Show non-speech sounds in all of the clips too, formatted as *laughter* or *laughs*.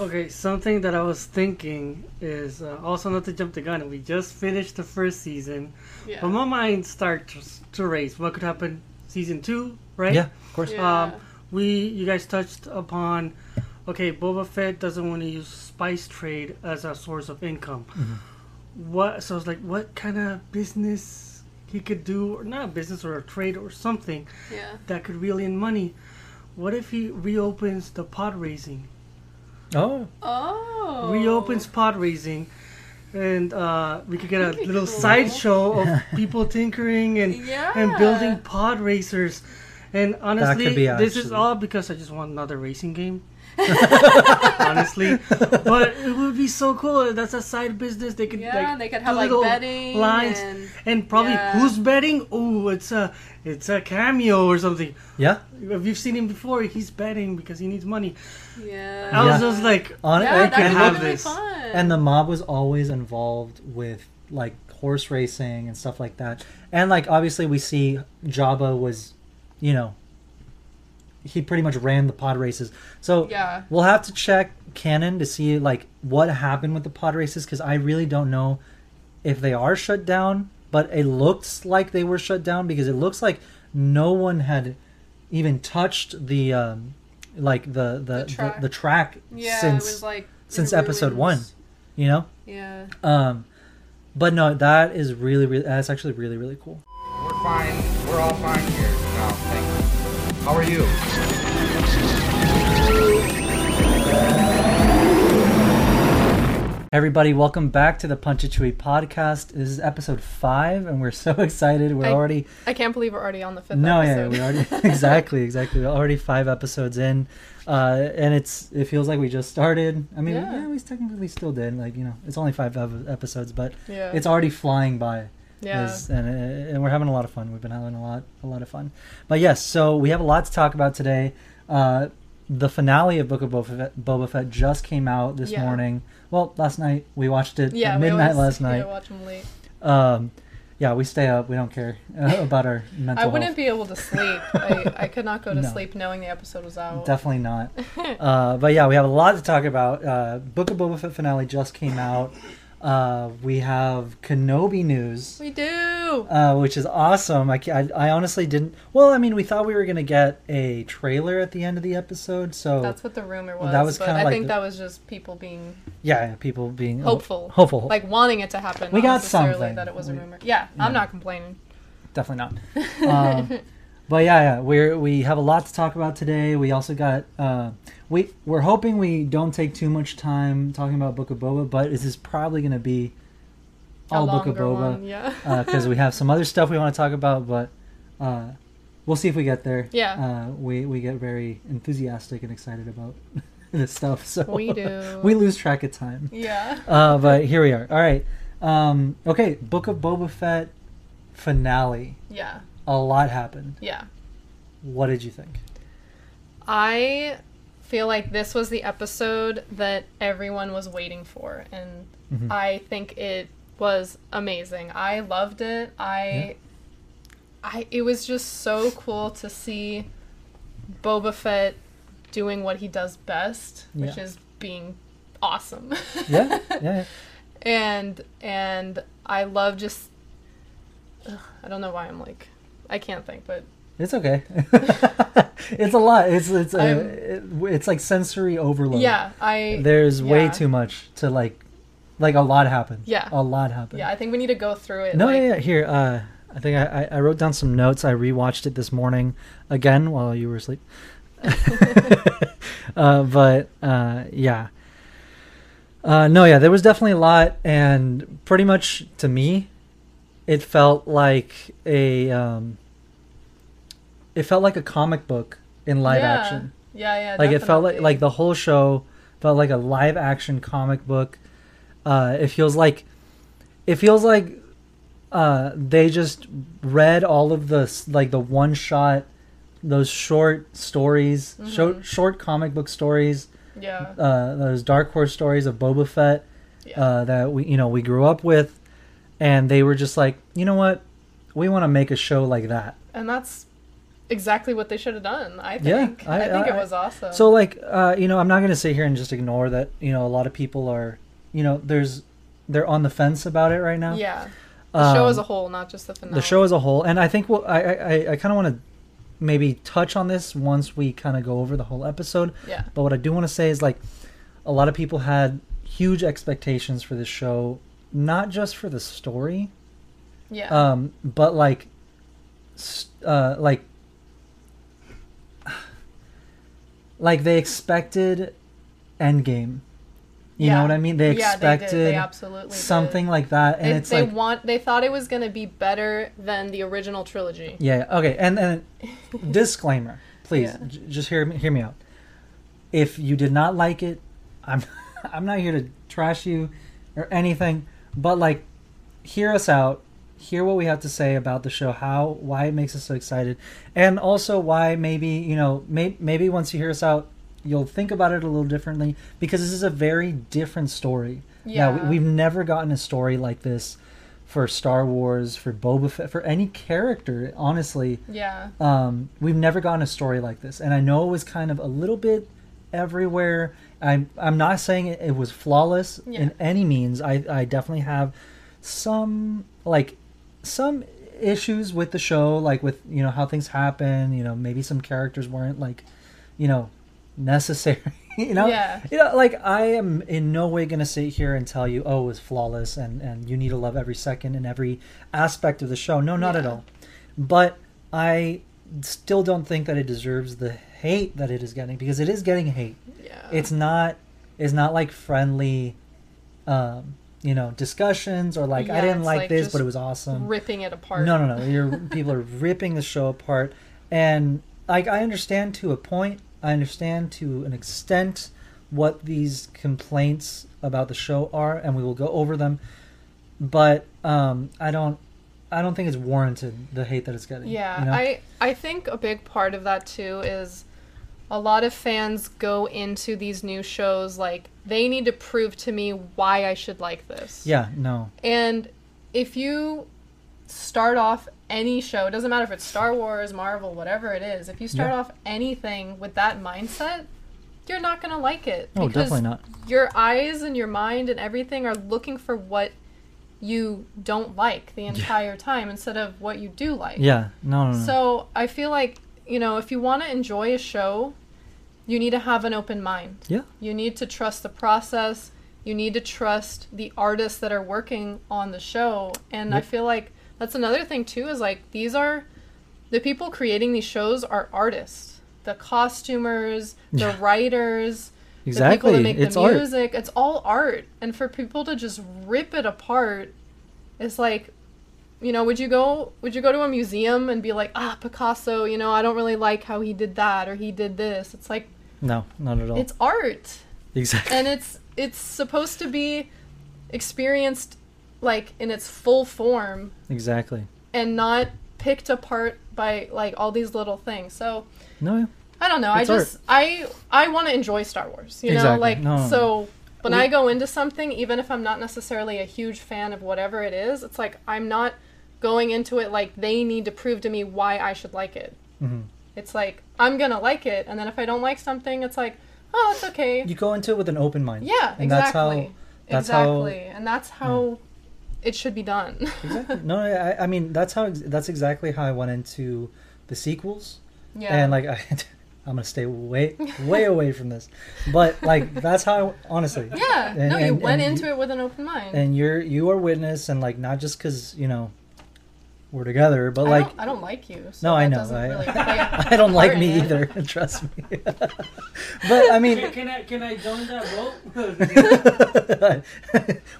Okay, something that I was thinking is uh, also not to jump the gun. We just finished the first season, Yeah. but my mind starts to race. What could happen season two, right? Yeah, of course. Yeah. Um, we you guys touched upon. Okay, Boba Fett doesn't want to use spice trade as a source of income. What? So I was like, what kind of business he could do, or not a business or a trade or something yeah. that could reel in money? What if he reopens the pod racing? Oh, Oh. reopens pod racing and uh, we could get a *laughs* little cool. sideshow of *laughs* people tinkering and Yeah. and building pod racers and honestly this is all because i just want another racing game *laughs* honestly but it would be so cool that's a side business they could Yeah, like they could have like betting lines and and probably yeah. who's betting oh it's a it's a cameo or something yeah. if you've seen him before he's betting because he needs money yeah. i was Yeah. just like On yeah, it, that can could have really this. fun. and the mob was always involved with like horse racing and stuff like that. And like obviously we see Jabba was, you know, he pretty much ran the pod races. So yeah. we'll have to check canon to see like what happened with the pod races because I really don't know if they are shut down. But it looks like they were shut down because it looks like no one had even touched the um, like the the the track. the track, Yeah, since it was like since in episode one. you know. Yeah. Um, but no, that is really, really, that's actually really, really cool. We're fine. We're all fine here. No, thank you. How are you? Everybody, welcome back to the Punch It Chewie podcast. This is episode five, and we're so *laughs* excited. We're I- already I can't believe we're already on the fifth no, yeah, we already *laughs* exactly, *laughs* exactly. We're already five episodes in, uh, and it's it feels like we just started. I mean, Yeah. yeah, we technically still did. Like you know, it's only five episodes, but yeah. it's already flying by. Yeah. is- and and we're having a lot of fun. We've been having a lot a lot of fun. But yes, so we have a lot to talk about today. Uh, the finale of Book of Boba Fett, Boba Fett just came out this Yeah. morning. Well, last night we watched it yeah, midnight last *laughs* yeah, night. watch 'em late. Um, yeah, we stay up. We don't care uh, *laughs* about our *laughs* mental I wouldn't health. be able to sleep. I, I could not go to No. sleep knowing the episode was out. Definitely not. uh, but yeah, we have a lot to talk about. Uh, Book of Boba Fett finale just came out. Uh, we have Kenobi news. we do. uh, which is awesome. I, I, I honestly didn't. Well, I mean, we thought we were gonna get a trailer at the end of the episode, so That's what the rumor was. Oh. that was kinda I like think the- that was just people being yeah, yeah, people being hopeful. hopeful, like wanting it to happen. We not got something. that it was a rumor. Yeah, I'm not complaining. definitely not. *laughs* Um, but yeah, yeah, we're we have a lot to talk about today. We also got uh, we we're hoping we don't take too much time talking about Book of Boba, but this is probably gonna be all Book of Boba. one, yeah. because we have some other stuff we want to talk about, but uh, we'll see if we get there. Yeah. Uh, we we get very enthusiastic and excited about *laughs* this stuff, so We *laughs* do. we lose track of time. yeah. Uh, but here we are. All right. Um, okay, Book of Boba Fett finale. Yeah. A lot happened. Yeah. What did you think? I feel like this was the episode that everyone was waiting for, and Mhm. I think it was amazing. I loved it. I, I, it was just so cool to see Boba Fett doing what he does best, which Yeah. is being awesome. Yeah, yeah, yeah. *laughs* and and I love just. Ugh, I don't know why I'm like, I can't think, but It's okay. *laughs* it's a lot. It's it's uh, I'm- it, it's like sensory overload. yeah, I. There's way too much to like. Like a lot happened. Yeah. A lot happened. Yeah, I think we need to go through it. No, like, yeah, yeah. Here, uh, I think I, I, I wrote down some notes. I rewatched it this morning again while you were asleep. *laughs* *laughs* uh, but uh, yeah, uh, no, yeah, there was definitely a lot, and pretty much to me, it felt like a um, it felt like a comic book in live Yeah. action. Yeah, yeah. Like it felt like like the whole show felt like a live action comic book. Uh, it feels like it feels like uh, they just read all of the like the one shot, those short stories, short short comic book stories, yeah, uh, those dark horse stories of Boba Fett yeah, uh, that we you know we grew up with, and they were just like, you know what, we want to make a show like that. and that's exactly what they should have done. I Yeah, think. I- I, think I- it was awesome. So like, uh, you know, I'm not gonna sit here and just ignore that. You know, a lot of people are, you know, there's they're on the fence about it right now. yeah, the show Um, as a whole, not just the finale. the show as a whole and i think we'll, i i, I kind of want to maybe touch on this once we kind of go over the whole episode Yeah. but what i do want to say is like a lot of people had huge expectations for this show not just for the story Yeah. um but like uh like like they expected endgame you know what i mean they yeah, expected they did. They absolutely did. something like that and They, it's they like want. They thought it was gonna be better than the original trilogy. Yeah. Okay. And and *laughs* disclaimer, please, Yeah. j- just hear me hear me out. If you did not like it, I'm *laughs* I'm not here to trash you or anything, but like, hear us out. Hear what we have to say about the show, how why it makes us so excited, and also why maybe you know may, maybe once you hear us out, you'll think about it a little differently because this is a very different story. Yeah. we, we've never gotten a story like this for Star Wars, for Boba Fett, for any character. Honestly, Yeah. um, we've never gotten a story like this, and I know it was kind of a little bit everywhere. I'm I'm not saying it, it was flawless Yeah. in any means. I I definitely have some like some issues with the show, like with you know how things happen. You know, maybe some characters weren't like you know necessary. *laughs* you know, Yeah. you know, like I am in no way gonna sit here and tell you, oh, it was flawless, and and you need to love every second and every aspect of the show. No, not at all. But I still don't think that it deserves the hate that it is getting because it is getting hate. Yeah. It's not. It's not like friendly, um, you know, discussions or like I didn't like, like this, but it was awesome. ripping it apart. No, no, no. *laughs* You're people are ripping the show apart, and like I understand to a point. I understand to an extent what these complaints about the show are, and we will go over them. But um, I don't. I don't think it's warranted the hate that it's getting. Yeah, you know? I I think a big part of that too is a lot of fans go into these new shows like they need to prove to me why I should like this. yeah, no, And if you start off any show, it doesn't matter if it's Star Wars, Marvel, whatever it is, if you start Yeah. off anything with that mindset, you're not going to like it. oh, because definitely not. Your eyes and your mind and everything are looking for what you don't like the entire time instead of what you do like. Yeah, no, no, no. So I feel like, you know, if you want to enjoy a show, you need to have an open mind. Yeah. You need to trust the process. You need to trust the artists that are working on the show. And I feel like that's another thing too is like these are the people creating these shows are artists. The costumers, *laughs* the Yeah. writers, the people exactly, that make it's the art. music. It's all art. And for people to just rip it apart is like you know, would you go would you go to a museum and be like, "Ah, Picasso, you know, I don't really like how he did that or he did this." It's like No, not at all. it's art. exactly. And it's it's supposed to be experienced like in its full form exactly. and not picked apart by like all these little things. So, No, yeah. I don't know. It's I just I I want to enjoy Star Wars. You know, like no. so when We- I go into something, even if I'm not necessarily a huge fan of whatever it is, it's like I'm not going into it like they need to prove to me why I should like it. Mhm. It's like I'm gonna like it, and then if I don't like something, it's like, oh, it's okay. You go into it with an open mind. yeah, and that's how- exactly. how- exactly, and that's how it should be done. *laughs* exactly. No, I, I mean that's how that's exactly how I went into the sequels, yeah. and like *laughs* I, I'm gonna stay way way away from this, but like that's how I, honestly. yeah, and- no, you and- went and into you- it with an open mind. And you're you are witness, and like not just because you know we're together, but I like don't, I don't like you. So no, I know I, really *laughs* play a I don't like me it. either. *laughs* Trust me. *laughs* but I mean, Can, can I can I join that vote?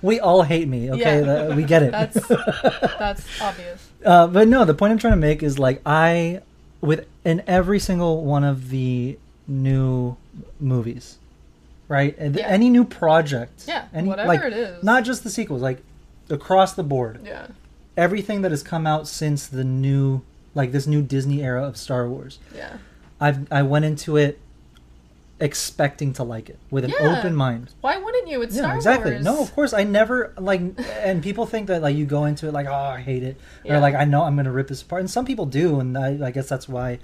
we all hate me. Okay, Yeah. That- we get it. That's that's obvious. Uh, but no, the point I'm trying to make is like I, with in every single one of the new movies, right? Yeah. Any new project, Yeah, any, whatever like, it is. not just the sequels, like across the board, Yeah, everything that has come out since the new, like this new Disney era of Star Wars, yeah, I've I went into it expecting to like it with an Yeah. open mind. Why wouldn't you? It's Yeah, Star exactly. Wars. No, of course I never like, and people think that like you go into it like, oh, I hate it, Yeah. or like I know I'm gonna rip this apart, and some people do, and I, I guess that's why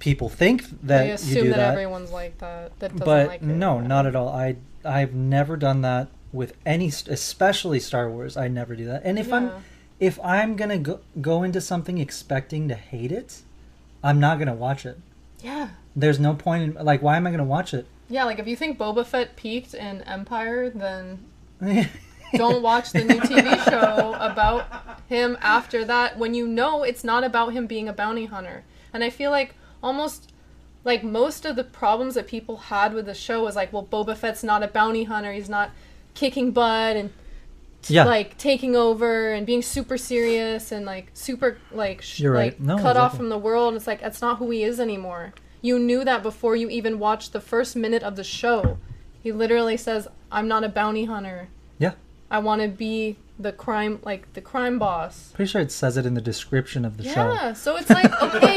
people think that They you assume do that, that. everyone's like that. That doesn't but like it. no, not at all. I I've never done that with any, especially Star Wars. I never do that. And if I'm. If I'm gonna go go into something expecting to hate it, I'm not gonna watch it. Yeah. There's no point in like why am I gonna watch it? Yeah, like if you think Boba Fett peaked in Empire, then *laughs* don't watch the new TV show about him after that when you know it's not about him being a bounty hunter. And I feel like almost like most of the problems that people had with the show was like, well, Boba Fett's not a bounty hunter. He's not kicking butt and Yeah. like taking over and being super serious and like super like sh- You're right. like No, cut off from the world. It's like that's not who he is anymore. You knew that before you even watched the first minute of the show. He literally says, "I'm not a bounty hunter. Yeah. I want to be the crime like the crime boss." Pretty sure it says it in the description of the show. Yeah, so it's like *laughs* okay,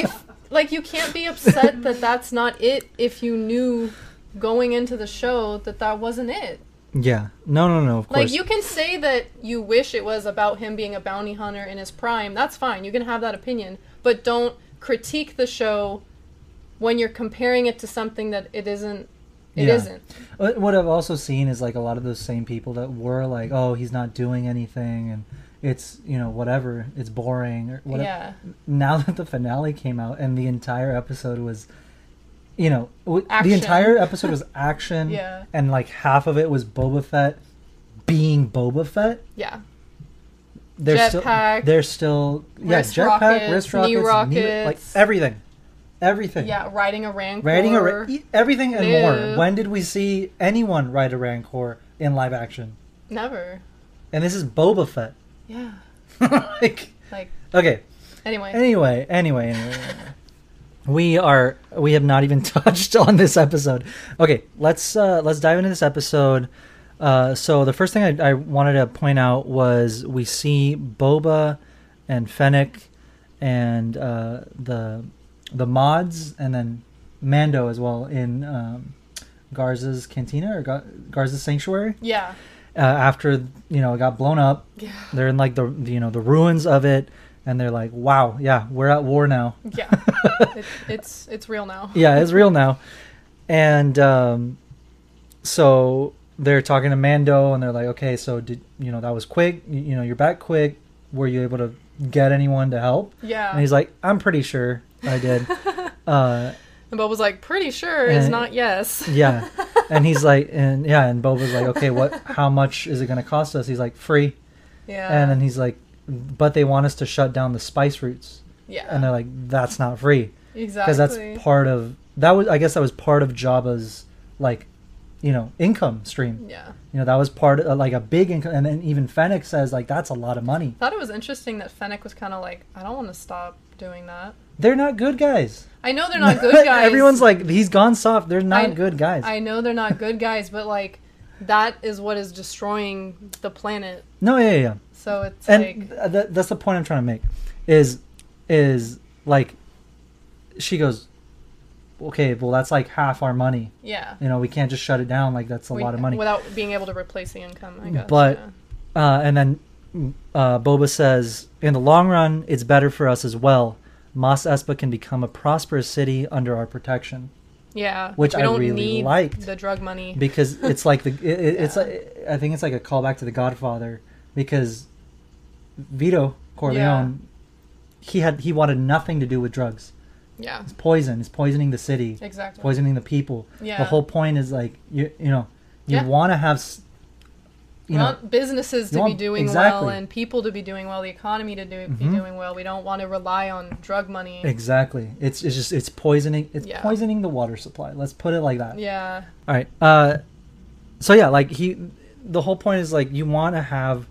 if like you can't be upset that that's not it if you knew going into the show that that wasn't it. Yeah. No, no, no. Of course. Like you can say that you wish it was about him being a bounty hunter in his prime. That's fine. You can have that opinion, but don't critique the show when you're comparing it to something that it isn't. It Yeah. not What what I've also seen is like a lot of those same people that were like, "Oh, he's not doing anything," and it's you know whatever, it's boring or whatever. Yeah. Now *laughs* that the finale came out and the entire episode was, you know, w- the entire episode was *laughs* action, Yeah. and like half of it was Boba Fett being Boba Fett. Yeah. They're still, Jetpack, they're still, yeah, wrist jetpack, rockets, wrist knee rockets, knee- like everything, everything. Yeah. Riding a rancor. Riding a ra- everything and more. When did we see anyone ride a Rancor in live action? Never. And this is Boba Fett. Yeah. *laughs* like, Like okay. anyway. Anyway, anyway, anyway. anyway. We are we have not even *laughs* touched on this episode. Okay, let's uh, let's dive into this episode. Uh, so the first thing I, I wanted to point out was we see Boba and Fennec and uh, the the mods and then Mando as well in um, Garsa's cantina or Gar- Garsa's sanctuary. yeah. Uh, after you know it got blown up, Yeah. they're in like the the, you know the ruins of it, and they're like, "Wow, yeah, we're at war now." *laughs* Yeah. it, *laughs* it's it's real now. yeah, it's real now. And um, so they're talking to Mando, and they're like, "Okay, so did you know that was quick? You, you know, you're back quick. Were you able to get anyone to help?" Yeah. And he's like, "I'm pretty sure I did." *laughs* uh, And Bob was like, pretty sure is not yes. yeah, and he's like, and yeah, and Boba's like, "Okay, what? How much is it going to cost us?" He's like, "Free." Yeah. And then he's like, "But they want us to shut down the spice routes." yeah. And they're like, "That's not free." exactly. because that's part of that was I guess that was part of Jabba's like you know income stream. yeah. You know that was part of like a big income, and then even Fennec says like that's a lot of money. thought it was interesting that Fennec was kind of like, I don't want to stop doing that. They're not good guys. I know they're *laughs* not good guys. Everyone's like he's gone soft. They're not I- good guys. I know they're not good guys, but like, that is what is destroying the planet. no, yeah, yeah, yeah. So it's And like, th- th- that's the point I'm trying to make. Is is like she goes, okay, well that's like half our money. yeah. You know, we can't just shut it down. Like that's a We- lot of money. Without being able to replace the income, I guess. But- yeah. Uh, and then uh, Boba says, in the long run, it's better for us as well. Mos Espa can become a prosperous city under our protection yeah. which I don't really need liked. the drug money. because it's like the it, it- it's *laughs* like I think it's like a callback to The Godfather because Vito Corleone he had he wanted nothing to do with drugs. yeah. It's poison. It's poisoning the city. Exactly. Poisoning the people. Yeah. The whole point is like you you know you Yeah. want to have We you know want businesses you to be want- doing well and people to be doing well, the economy to do, be Mhm. doing well. We don't want to rely on drug money. exactly. It's it's just it's poisoning. It's Yeah. poisoning the water supply. Let's put it like that. Yeah. All right. Uh, so yeah, like he, the whole point is like you want to have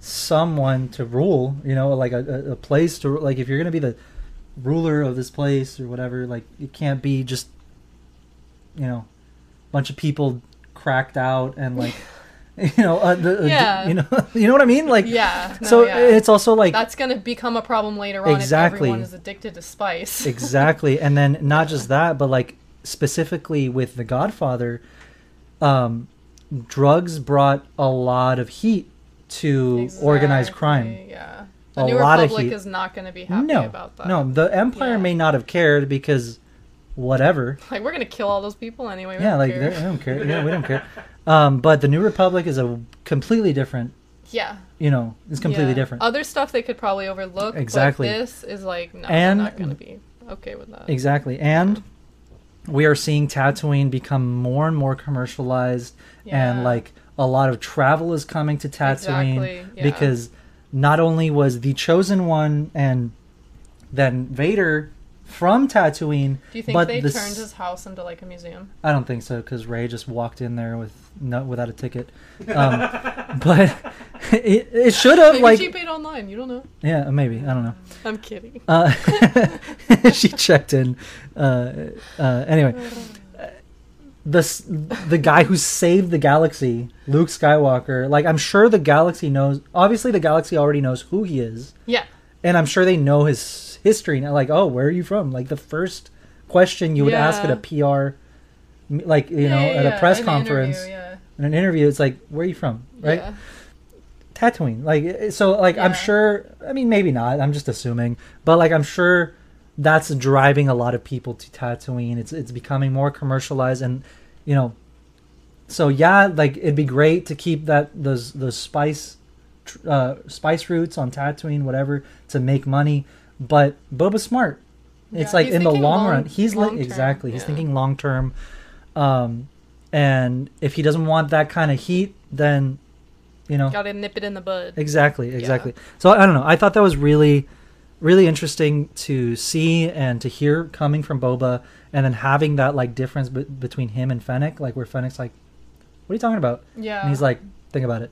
someone to rule. You know, like a, a, place to like if you're gonna be the ruler of this place or whatever. Like it can't be just you know, a bunch of people cracked out and like *laughs* *laughs* you know, uh, the, uh, Yeah. you know, *laughs* you know what I mean. Like Yeah. No, so yeah. it's also like That's going to become a problem later on Exactly. if everyone is addicted to spice. exactly and then not just that but like specifically with the godfather um, drugs brought a lot of heat to organized crime. Yeah. The A New lot of Republic heat. is not going to be happy no, about that. no, the Empire Yeah. may not have cared because whatever. *laughs* Like, we're going to kill all those people anyway. we Yeah, like care. they don't care. *laughs* Yeah, we don't care. Um, but the New Republic is a completely different. Yeah. You know, it's completely yeah. different. Other stuff they could probably overlook. Exactly. But this is like, no, And- not going to be okay with that. Exactly. And we are seeing Tatooine become more and more commercialized and like a lot of travel is coming to Tatooine Exactly, yeah. because not only was the chosen one and then Vader from Tatooine, Do you think but they this- turned his house into like a museum? I don't think so because Rey just walked in there with no without a ticket. Um, *laughs* but *laughs* it, it should have Maybe like she paid online. You don't know. yeah maybe I don't know. *laughs* I'm kidding. Uh, she checked in. Uh, uh, anyway, the the guy who saved the galaxy, Luke Skywalker. Like I'm sure the galaxy knows. Obviously, the galaxy already knows who he is, Yeah. and I'm sure they know his history. Now, like, oh, where are you from? Like the first question you would ask at a PR, like you know, Yeah, yeah, at a press an conference, yeah. in an interview. It's like, where are you from? Right? Yeah. Tatooine. Like eh, so like I'm sure I mean maybe not. I'm just assuming. But like I'm sure that's driving a lot of people to Tatooine. It's it's becoming more commercialized and you know so yeah, like it'd be great to keep that those those spice uh spice routes on Tatooine whatever to make money, but Boba's smart. It's Yeah, like in the long, long- run, he's like long-term, exactly. He's yeah. thinking long term, um, and if he doesn't want that kind of heat, then you know Gotta nip it in the bud. Exactly, exactly. So I don't know. I thought that was really, really interesting to see and to hear coming from Boba, and then having that like difference be- between him and Fennec, like where Fennec's like, "What are you talking about?" Yeah. And he's like, "Think about it.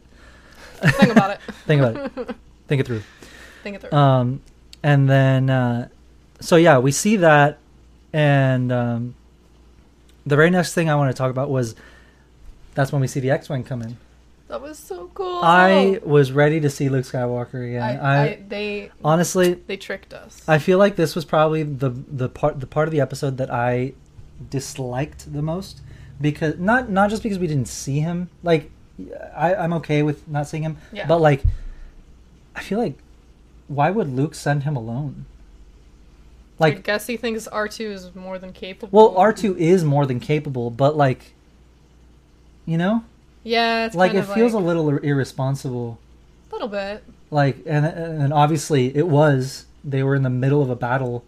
think about it. *laughs* Think about it. *laughs* Think it through." Think it through. Um, and then, uh, so yeah, we see that, and um, the very next thing I want to talk about was that's when we see the X-wing come in. That was so cool. I was ready to see Luke Skywalker again. I, I, I, they honestly, they tricked us. I feel like this was probably the the part the part of the episode that I disliked the most because not not just because we didn't see him. Like I, I'm okay with not seeing him, Yeah. but like I feel like why would Luke send him alone? Like I guess he thinks R two is more than capable. well, R two is more than capable, but like, you know, Yeah, it's like it feels like, a little irresponsible. a little bit. Like, and and obviously it was. They were in the middle of a battle,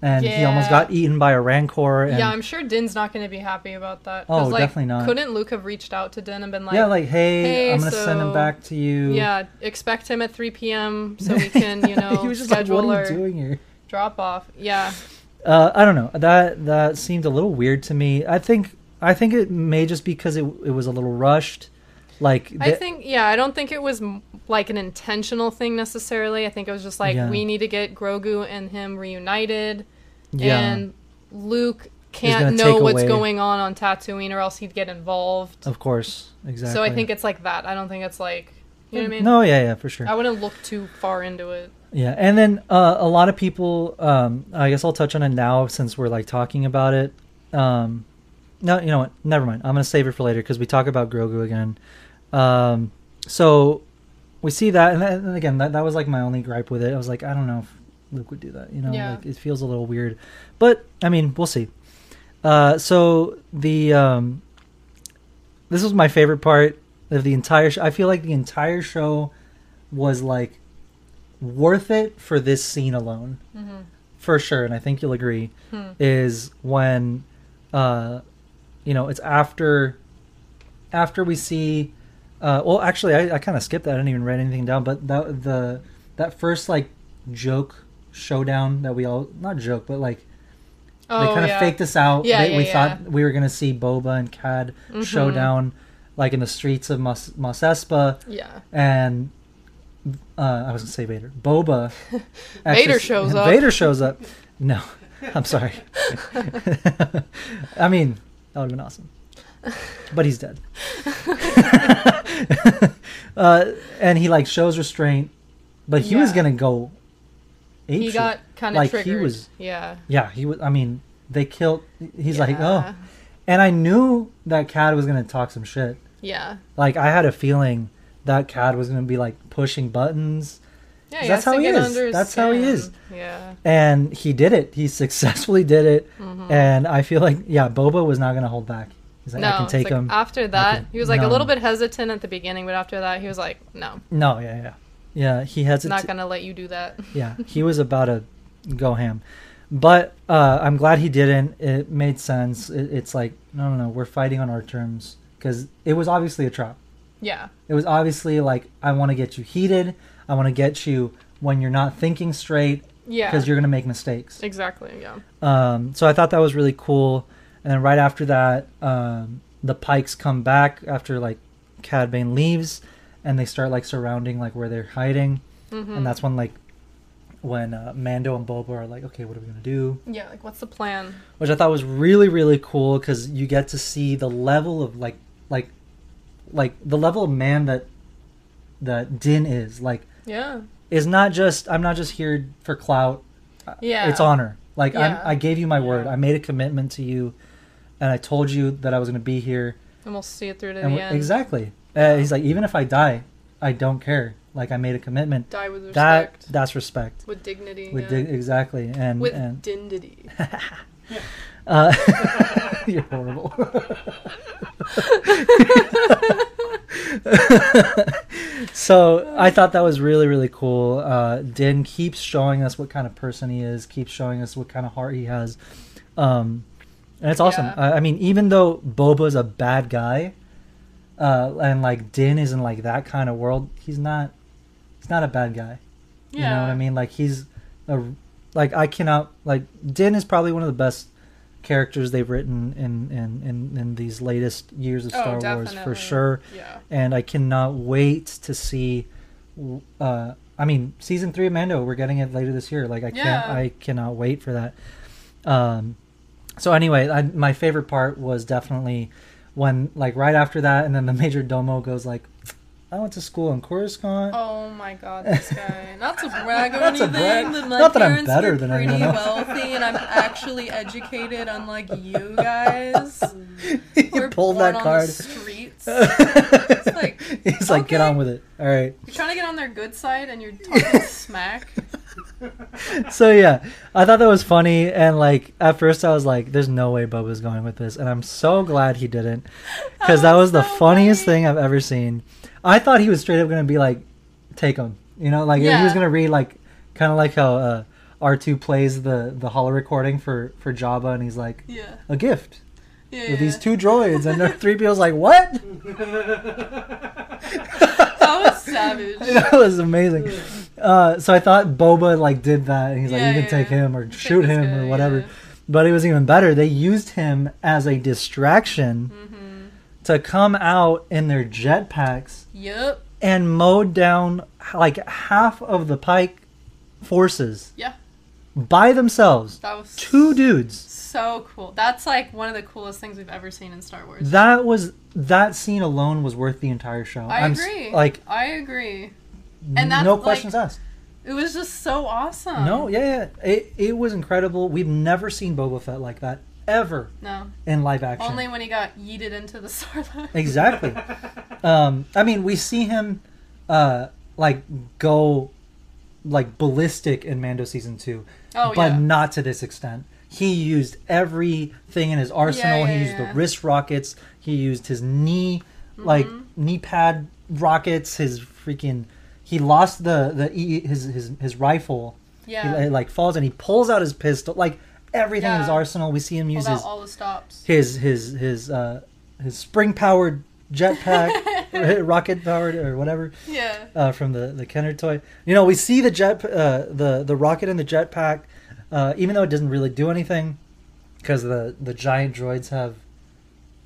and he almost got eaten by a rancor. And, yeah, I'm sure Din's not going to be happy about that. Oh, like, definitely not. Couldn't Luke have reached out to Din and been like, yeah, like, hey, "Hey, I'm gonna send him back to you. yeah, expect him at 3 p.m. so we *laughs* can, you know, he was just like, schedule what are you our doing here? drop off. Yeah, Uh, I don't know. That that seemed a little weird to me. I think I think it may just because it it was a little rushed. Like I think yeah, I don't think it was m- like an intentional thing necessarily. I think it was just like Yeah. we need to get Grogu and him reunited, yeah, and Luke gonna can't know take what's away- going on on Tatooine, or else he'd get involved. of course, exactly. So I think it's like that. I don't think it's like you know what I mean. No, yeah, yeah, for sure. I wouldn't look too far into it. Yeah, and then uh, a lot of people. Um, I guess I'll touch on it now since we're like talking about it. Um, no, you know what? Never mind. I'm gonna save it for later because we talk about Grogu again. Um, so we see that, and, then, and again, that, that was like my only gripe with it. I was like, I don't know if Luke would do that. You know, Yeah. like it feels a little weird, but I mean, we'll see. Uh, so the um, this was my favorite part of the entire. Sh- I feel like the entire show was like worth it for this scene alone, Mm-hmm. for sure. And I think you'll agree Hmm. is when, uh, you know, it's after after we see. Uh, well, actually, I, I kind of skipped that. I didn't even write anything down. But that the that first like joke showdown that we all not joke, but like Oh, they kind of yeah. faked us out. Yeah, They- yeah, we yeah. thought we were gonna see Boba and Cad Mhm. showdown, like in the streets of Mos, Mos Espa, Yeah. and uh, I was gonna say Vader. Boba. *laughs* Actually, Vader shows up. Vader shows up. No, I'm sorry. *laughs* *laughs* I mean, that would have been awesome. *laughs* But he's dead. *laughs* uh, and he like shows restraint, but he was gonna go. He got kind of Like, he triggered. was- Yeah. Yeah, he was. I mean, they killed. He's like, oh, and I knew that Cad was gonna talk some shit. Yeah. Like I had a feeling that Cad was gonna be like pushing buttons, Yeah, That's how he is. That's how he is. Yeah. and he did it. He *laughs* successfully did it, Mhm. and I feel like yeah, Boba was not gonna hold back. He's like, no, I can take like, him. after that, can- he was like no. a little bit hesitant at the beginning, but after that, he was like, "No, No, yeah, yeah, yeah. He has not gonna let you do that." *laughs* yeah, he was about to go ham. But uh, I'm glad he didn't. It made sense. It, it's like, no, no, no, we're fighting on our terms. Because it was obviously a trap. Yeah. It was obviously like, I want to get you heated. I want to get you when you're not thinking straight Yeah. because you're going to make mistakes. Exactly. Yeah. Um, so I thought that was really cool. And then right after that, um, the Pikes come back after like Cad Bane leaves, and they start like surrounding like where they're hiding, hmm and that's when like when uh, Mando and Boba are like, okay, what are we gonna do? yeah. Like, what's the plan? Which I thought was really really cool because you get to see the level of like like like the level of man that that Din is like Yeah. is not just I'm not just here for clout. Yeah. It's honor. Like Yeah. I'm, I gave you my word. Yeah. I made a commitment to you, and I told you that I was going to be here. And we'll see it through to And the end. exactly. Uh, he's like, even if I die, I don't care. Like I made a commitment. Die with That respect. that's respect. with dignity. With yeah. di- exactly and with and dignity. *laughs* uh, *laughs* you're horrible. *laughs* so I thought that was really really cool. Uh, Din keeps showing us what kind of person he is. Keeps showing us what kind of heart he has. Um, and it's awesome. Yeah. I, I mean, even though Boba's a bad guy, uh, and like Din is in like that kind of world, he's not. He's not a bad guy. Yeah. You know what I mean? Like he's a like I cannot like Din is probably one of the best characters they've written in in in, in these latest years of Oh, Star Wars for sure. Yeah. And I cannot wait to see. Uh, I mean, season three of Mando, we're getting it later this year. Like I can't. I cannot wait for that. Um, so anyway, I, my favorite part was definitely when like right after that, and then the major domo goes like, "I went to school in Coruscant." Oh my god, this *laughs* guy. Not to brag or anything, brag. but my Not that I'm better were than pretty anyone else. wealthy and I'm actually educated unlike you *laughs* guys. he We're pulled born that on card. the streets. *laughs* It's like, He's like, get on with it. All right. You're trying to get on their good side and you're talking smack. So yeah, I thought that was funny, and like at first I was like, "There's no way Boba's going with this," and I'm so glad he didn't, because that was the so funniest funny. thing I've ever seen. I thought he was straight up gonna be like, "Take him," you know, like he was gonna read like, kind of like how uh, R2 plays the the holo recording for for Jabba, and he's like, Yeah. "A gift." Yeah. With these two droids, and three *laughs* PO's like, "What?" *laughs* That was savage. *laughs* that was amazing. Uh, so I thought Boba like did that, and he's like, Yeah, "You can yeah. take him or shoot him guy, or whatever." yeah. But it was even better. They used him as a distraction Mm-hmm. to come out in their jetpacks Yep. and mowed down like half of the Pike forces Yeah. by themselves. That was Two dudes. so cool. That's like one of the coolest things we've ever seen in Star Wars. That was that scene alone was worth the entire show. I I'm s- agree. like I agree. And that's, no like- questions asked. It was just so awesome. No, yeah, yeah. It, it was incredible. We've never seen Boba Fett like that ever No. in live action. Only when he got yeeted into the *laughs* Sarlacc. Exactly. um, I mean, we see him uh, like go like ballistic in Mando season two, Oh but yeah. not to this extent. He used everything in his arsenal. Yeah, he used yeah. the wrist rockets. He used his knee, like Mhm. knee pad rockets. His freaking. He lost the the his his his rifle. Yeah. He like falls and he pulls out his pistol. Like everything in his Yeah. arsenal. We see him use his all the stops. his his his uh his spring powered jetpack *laughs* *laughs* rocket powered or whatever Yeah. uh, from the the Kenner toy. You know, we see the jet uh, the the rocket and the jetpack, uh, even though it doesn't really do anything, because the the giant droids have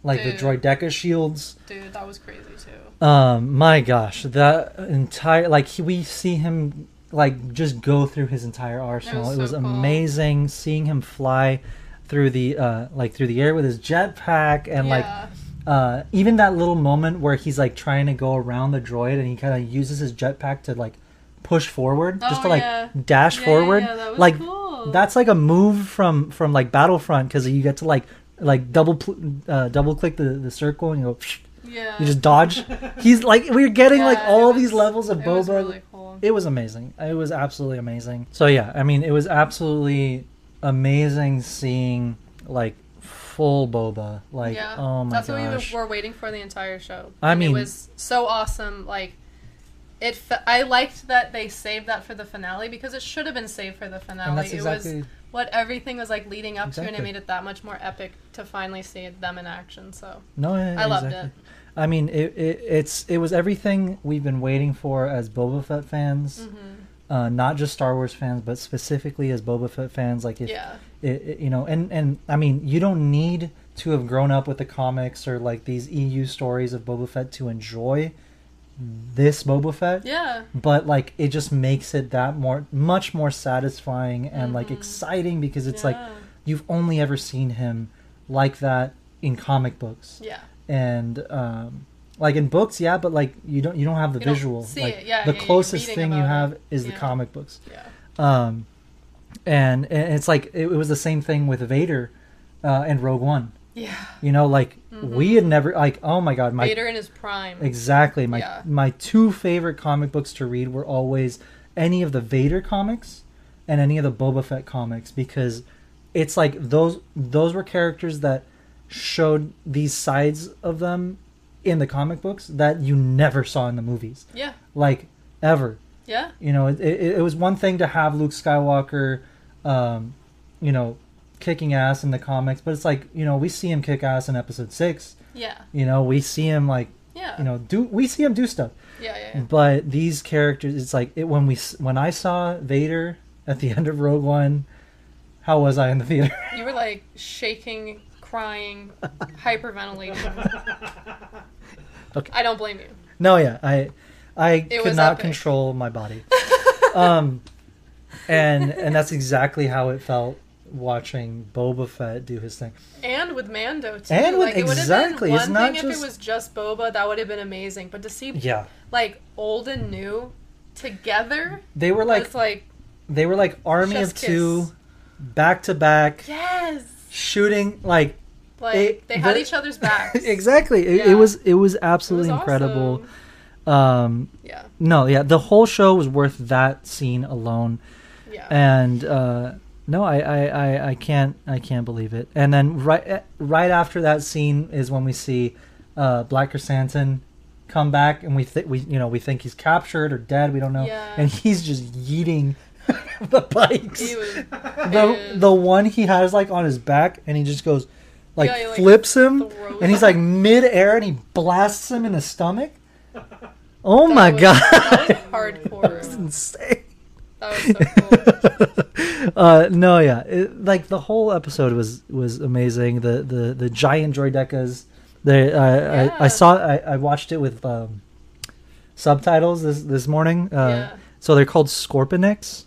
like the Dude. droideka shields. Dude, that was crazy too. Um, my gosh, that entire like he, we see him like just go through his entire arsenal. was it was so cool. amazing seeing him fly through the uh like through the air with his jetpack and like uh, even that little moment where he's like trying to go around the droid and he kind of uses his jetpack to like push forward just Oh, to like yeah. dash Yeah, forward yeah, that was like cool. that's like a move from from like battlefront because you get to like like double uh, double click the, the circle and you go. Yeah. You just dodge. *laughs* He's like we're getting like all it these levels of was Boba. really. It was amazing. It was absolutely amazing. So yeah, I mean, it was absolutely amazing seeing like full Boba. Like, yeah. oh my That's gosh. what we were waiting for the entire show. I And mean- it was so awesome. Like, it. Fe- I liked that they saved that for the finale because it should have been saved for the finale. that's it was what everything was like leading up to, and it made it that much more epic to finally see them in action. So no. Yeah, I loved exactly. I mean, it, it it's it was everything we've been waiting for as Boba Fett fans. it. hmm Uh, not just Star Wars fans, but specifically as Boba Fett fans. Like, if Yeah. it, it- you know and and i mean you don't need to have grown up with the comics or like these eu stories of boba fett to enjoy this boba fett Yeah. but like it just makes it that more much more satisfying and like Mhm. exciting because it's like you've only ever seen him like that in comic books Yeah. And um like in books yeah but like you don't you don't have the You visual see like it. Yeah, the yeah, closest thing you have it. is the comic books Yeah. um, and, and it's like it, was the same thing with Vader uh, and Rogue One. Yeah. You know, like we had never like oh my god, my Mm-hmm. Vader in his prime. exactly my Yeah. my two favorite comic books to read were always any of the Vader comics and any of the Boba Fett comics because it's like those those were characters that showed these sides of them in the comic books that you never saw in the movies Yeah. like ever Yeah. you know, it, it, it was one thing to have Luke Skywalker, um, you know, kicking ass in the comics, but it's like you know we see him kick ass in Episode Six. Yeah. You know, we see him like Yeah. you know do we see him do stuff, Yeah. Yeah. yeah. but these characters, it's like it, when we when I saw Vader at the *laughs* end of Rogue One, how was I in the theater? You were like shaking, crying, *laughs* hyperventilating. *laughs* Okay. I don't blame you. no, yeah, I I It could not epic. control my body, *laughs* um, and and that's exactly how it felt watching Boba Fett do his thing. And with Mando too. And with- like, it would have exactly, been it's one not thing if it was just Boba, that would have been amazing. But to see Yeah, like old and new together, they were like it's like they were like army of kiss. two, back to back, yes, shooting like like It- they had the- each other's *laughs* backs. exactly. It, Yeah. it was it was It was absolutely incredible. awesome. Um, Yeah, no, yeah, the whole show was worth that scene alone, yeah, and uh, no, I, I, I, I can't I can't believe it. And then right eh, right after that scene is when we see uh, Black Krrsantan come back, and we think we you know we think he's captured or dead, we don't know, Yeah. and he's just yeeting *laughs* the bikes. Was, the the one he has like on his back and he just goes like, Yeah, like, flips him and he's like mid air and he blasts him in the stomach. *laughs* Oh that my was- god. that was *laughs* hardcore. insane. That was so cool. *laughs* uh no yeah it, like the whole episode was was amazing the the the giant droidekas they I, I Yeah. I saw I, I watched it with um subtitles this this morning uh yeah. so they're called Scorpeneks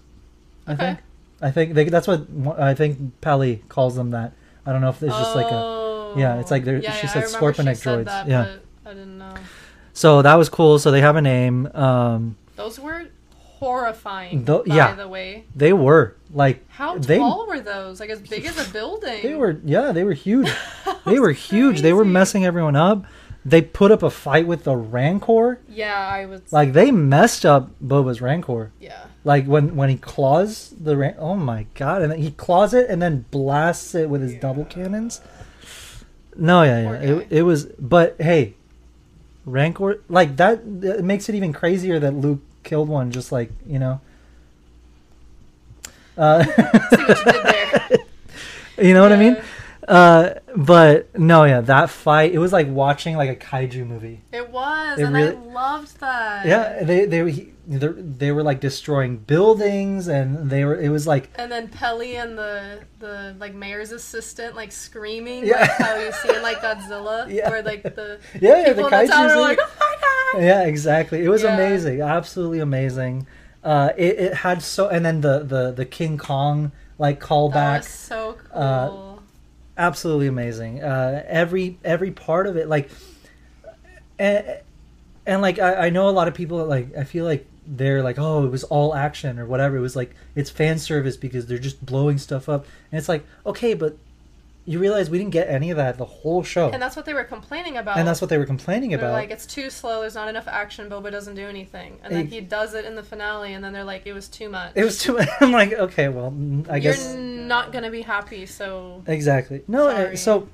I Okay. think I think they, that's what I think Peli calls them that I don't know if it's just like a yeah, it's like they're- yeah, she yeah, said Scorpenek droids, That, yeah. I didn't know. so that was cool so they have a name um Those were horrifying. Tho- by yeah. the way, they were like how They- tall were those? Like as big as a *laughs* building. they were yeah they were huge *laughs* they were huge they were messing everyone up they put up a fight with the rancor Yeah, I was. like they messed up boba's rancor yeah, like when when he claws the ran- oh my god and then he claws it and then blasts it with his double cannons? No yeah yeah it, it was but hey rancor like that it makes it even crazier that luke killed one just like you know? Uh *laughs* you did there. *laughs* you know what i mean? Yeah. Uh but no yeah that fight it was like watching like a kaiju movie It was, and really- I loved that. yeah they they he, they were like destroying buildings and they were it was like And then Peli and the the like mayor's assistant like screaming Yeah. like how you see in like Godzilla, *laughs* Yeah. where like the *laughs* yeah, yeah the kaiju like, oh my god. yeah exactly it was Yeah. amazing absolutely amazing uh it, it had so and then the the the king kong like That callback was so cool. Uh, absolutely amazing. Uh every every part of it like and, and like I, I know a lot of people like i feel like they're like oh it was all action or whatever. It was like it's fan service because they're just blowing stuff up. And it's like okay but you realize we didn't get any of that the whole show, And that's what they were complaining about. and that's what they were complaining They're about. like, it's too slow. There's not enough action. Boba doesn't do anything, and then Ex- he does it in the finale, and then they're like, it was too much. it was too. *laughs* I'm like, okay, well, I You're guess not gonna be happy. So exactly. No, uh, Sorry. so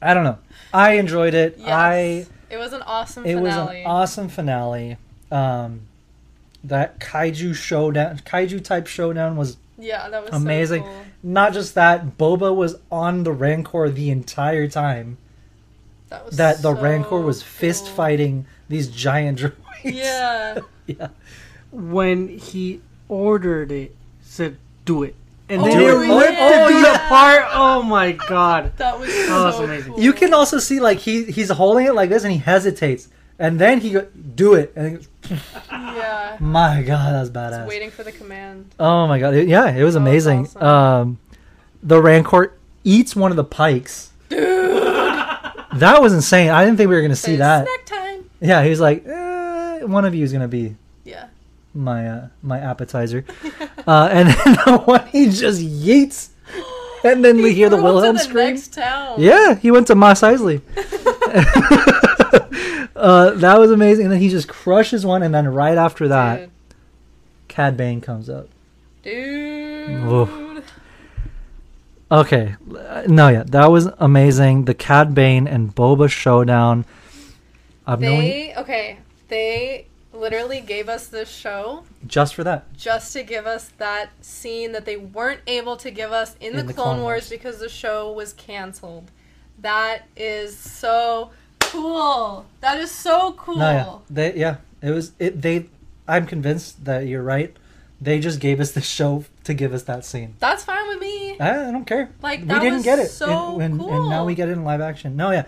I don't know. I enjoyed it. *laughs* yes, I it was an awesome it was an awesome finale. Um, that kaiju showdown, kaiju type showdown was yeah, that was so amazing. cool. not just that. Boba was on the Rancor the entire time. That was That the so Rancor was fist cool. fighting these giant *laughs* droids. Yeah, *laughs* yeah. when he ordered it, said, "Do it," and Oh, then Do it it. ripped Oh, to do the yeah. part. Oh my god! *laughs* that was Oh, so that's amazing. cool. You can also see like he he's holding it like this and he hesitates, and then he go, do it, and he goes, *laughs* yeah. my god, that's I was badass. waiting for the command. Oh my god, it- yeah, it was That was amazing. awesome. Um, the Rancor eats one of the Pykes. Dude, That was insane. I didn't think we were gonna see it's that. snack time. Yeah, he was like, eh, one of you is gonna be Yeah. my uh, my appetizer, *laughs* uh, and then the one he just yeets, *gasps* and then we hear the Wilhelm the scream. Next town. Yeah, he went to Mos Eisley. *laughs* uh, that was amazing. And then he just crushes one, and then right after that, Dude. Cad Bane comes up. Dude. Oof. Okay, no, yeah, that was amazing. The Cad Bane and Boba showdown. I've known They okay. They literally gave us this show just for that. just to give us that scene that they weren't able to give us in, the, In the Clone, Clone Wars, Wars. because the show was canceled. That is so cool. That is so cool. No, yeah, they, yeah, it was it. They, I'm convinced that you're right. They just gave us the show to give us that scene. That's fine with me. I, I don't care. Like we didn't get it, so and, and, cool. and now we get it in live action. No, yeah,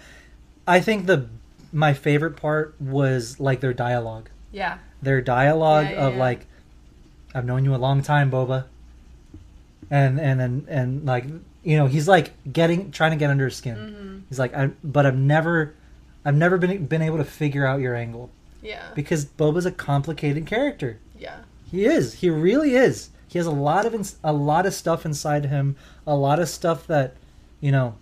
I think the my favorite part was like their dialogue. Yeah. Their dialogue Yeah, yeah, of yeah. like, "I've known you a long time, Boba," and and and and like you know he's like getting trying to get under his skin. hmm He's like, I, but I've never, I've never been been able to figure out your angle Yeah. because Boba's a complicated character. Yeah. He is. He really is. He has a lot of ins- a lot of stuff inside him. A lot of stuff that, you know,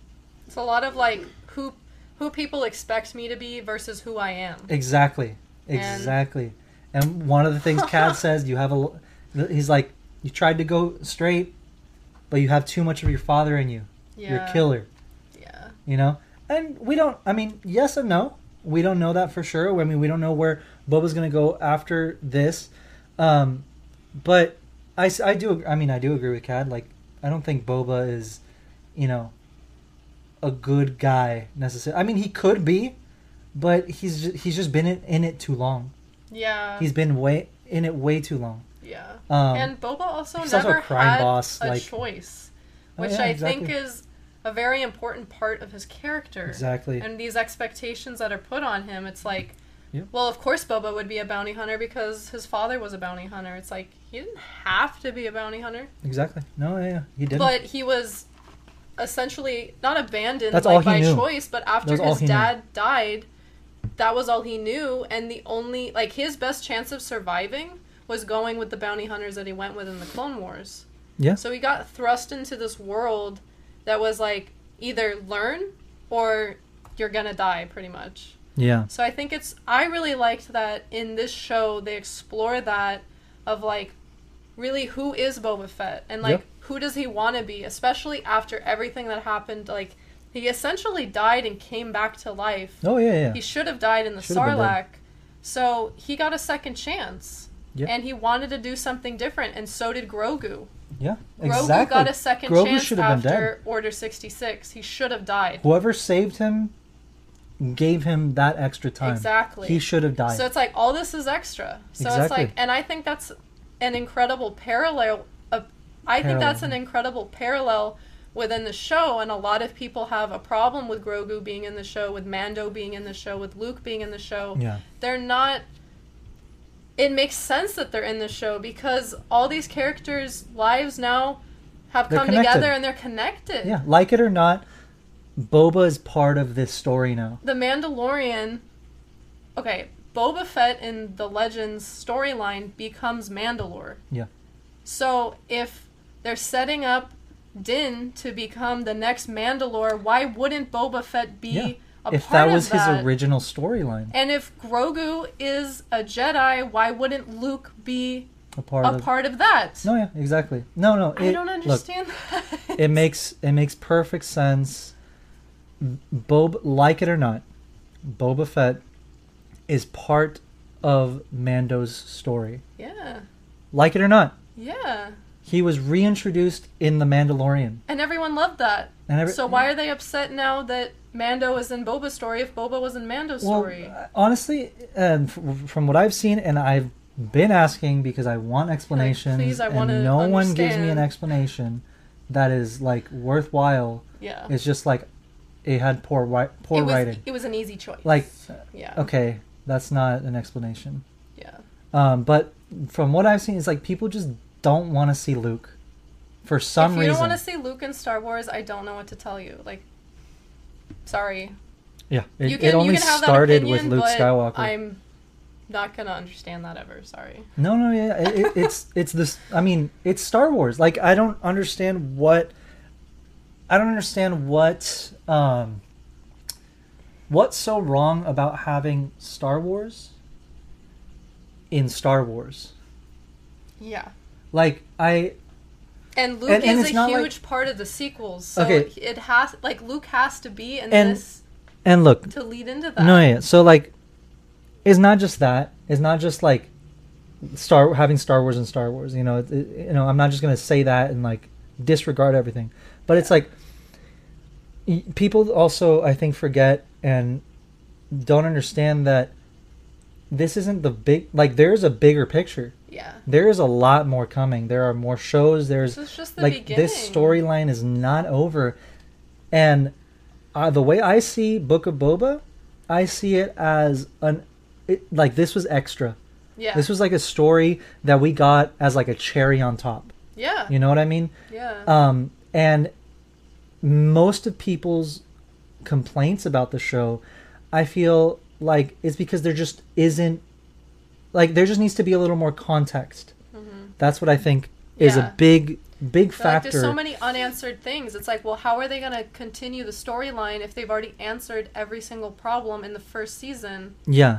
It's a lot of like who who people expect me to be versus who I am. exactly, exactly. And, one of the things Cad *laughs* says, you have a He's like, you tried to go straight, but you have too much of your father in you. Yeah. You're a killer. Yeah. You know, and we don't. I mean, yes and no. We don't know that for sure. I mean, we don't know where Boba's going to go after this. Um, but I do. I mean, I do agree with Cad. Like, I don't think Boba is, you know, a good guy necessarily. I mean, he could be, but he's just, he's just been in, in it too long. Yeah. He's been way in it way too long. yeah. Um, and Boba also he's also never a had boss, a like- choice, Oh, which yeah, I exactly. think is a very important part of his character. exactly. And these expectations that are put on him, it's like, Yep. well, of course Boba would be a bounty hunter because his father was a bounty hunter. It's like he didn't have to be a bounty hunter, Exactly. No, yeah, yeah. he didn't. but he was essentially not abandoned That's like by knew. choice, but after his he knew. dad died, that was all he knew, and the only like his best chance of surviving was going with the bounty hunters that he went with in the Clone Wars. Yeah. So he got thrust into this world that was like either learn or you're gonna die, pretty much. yeah. So I think it's I really liked that in this show they explore that of like really who is Boba Fett and like Yep. who does he want to be, especially after everything that happened. Like he essentially died and came back to life. Oh yeah, yeah. He should have died in the Should have Sarlacc. So he got a second chance. Yep. And he wanted to do something different, and so did Grogu. Yeah, Grogu exactly. got a second Grogu chance should have been after Order 66. He should have died. Whoever saved him gave him that extra time. Exactly. He should have died. So it's like all this is extra. So it's like, and I think that's an incredible parallel. Of, I think that's an incredible parallel within the show, and a lot of people have a problem with Grogu being in the show, with Mando being in the show, with Luke being in the show. yeah, They're not. It makes sense that they're in the show because all these characters' lives now have They're come connected. together and they're connected. yeah. Like it or not, Boba is part of this story now. the Mandalorian. Okay, Boba Fett in the Legends storyline becomes Mandalore. Yeah. So if they're setting up Din to become the next Mandalore, why wouldn't Boba Fett be Yeah. If that was that? his original storyline, and if Grogu is a Jedi, why wouldn't Luke be a part a of part of that? no, yeah, exactly. No, no, I don't look, understand that. it makes it makes perfect sense. Bob, like it or not, Boba Fett is part of Mando's story. yeah, Like it or not, yeah, he was reintroduced in the Mandalorian, and everyone loved that. Every, so why are they upset now that Mando is in Boba's story if Boba was in Mando's well, story? honestly, and f- from what I've seen, and I've been asking because I want explanations, please, I and no one gives me an explanation that is like worthwhile. yeah, It's just like it had poor wi- poor it was writing. it was an easy choice. Like, yeah, okay, that's not an explanation. yeah. Um, but from what I've seen, it's like people just don't want to see Luke for some reason. if you reason. don't want to see Luke in Star Wars, I don't know what to tell you. Like, sorry, yeah, it, you can it only you can have started that with Luke Skywalker. I'm not gonna understand that ever. Sorry. No, no, yeah, it, it's *laughs* it's this. I mean, it's Star Wars. Like, I don't understand what. I don't understand what. Um, what's so wrong about having Star Wars in Star Wars? Yeah. Like, I And Luke And- and is a not like- huge part of the sequels, so Okay. it has like Luke has to be in And- this and look, to lead into that. No, yeah. So like, it's not just that. It's not just like Star having Star Wars and Star Wars. You know, it, you know. I'm not just gonna say that and like disregard everything. But it's like people also I think forget and don't understand that this isn't the big like there's a bigger picture. Yeah. There is a lot more coming. There are more shows. There's This just the like beginning. this storyline is not over and uh, the way i see book of boba i see it as an it, like this was extra Yeah. this was like a story that we got as like a cherry on top yeah. you know what i mean Yeah. um and most of people's complaints about the show i feel like it's because there just isn't like there just needs to be a little more context that's what i think is Mm-hmm. Yeah. a big big But, like, factor there's so many unanswered things. It's like, well, how are they going to continue the storyline if they've already answered every single problem in the first season? yeah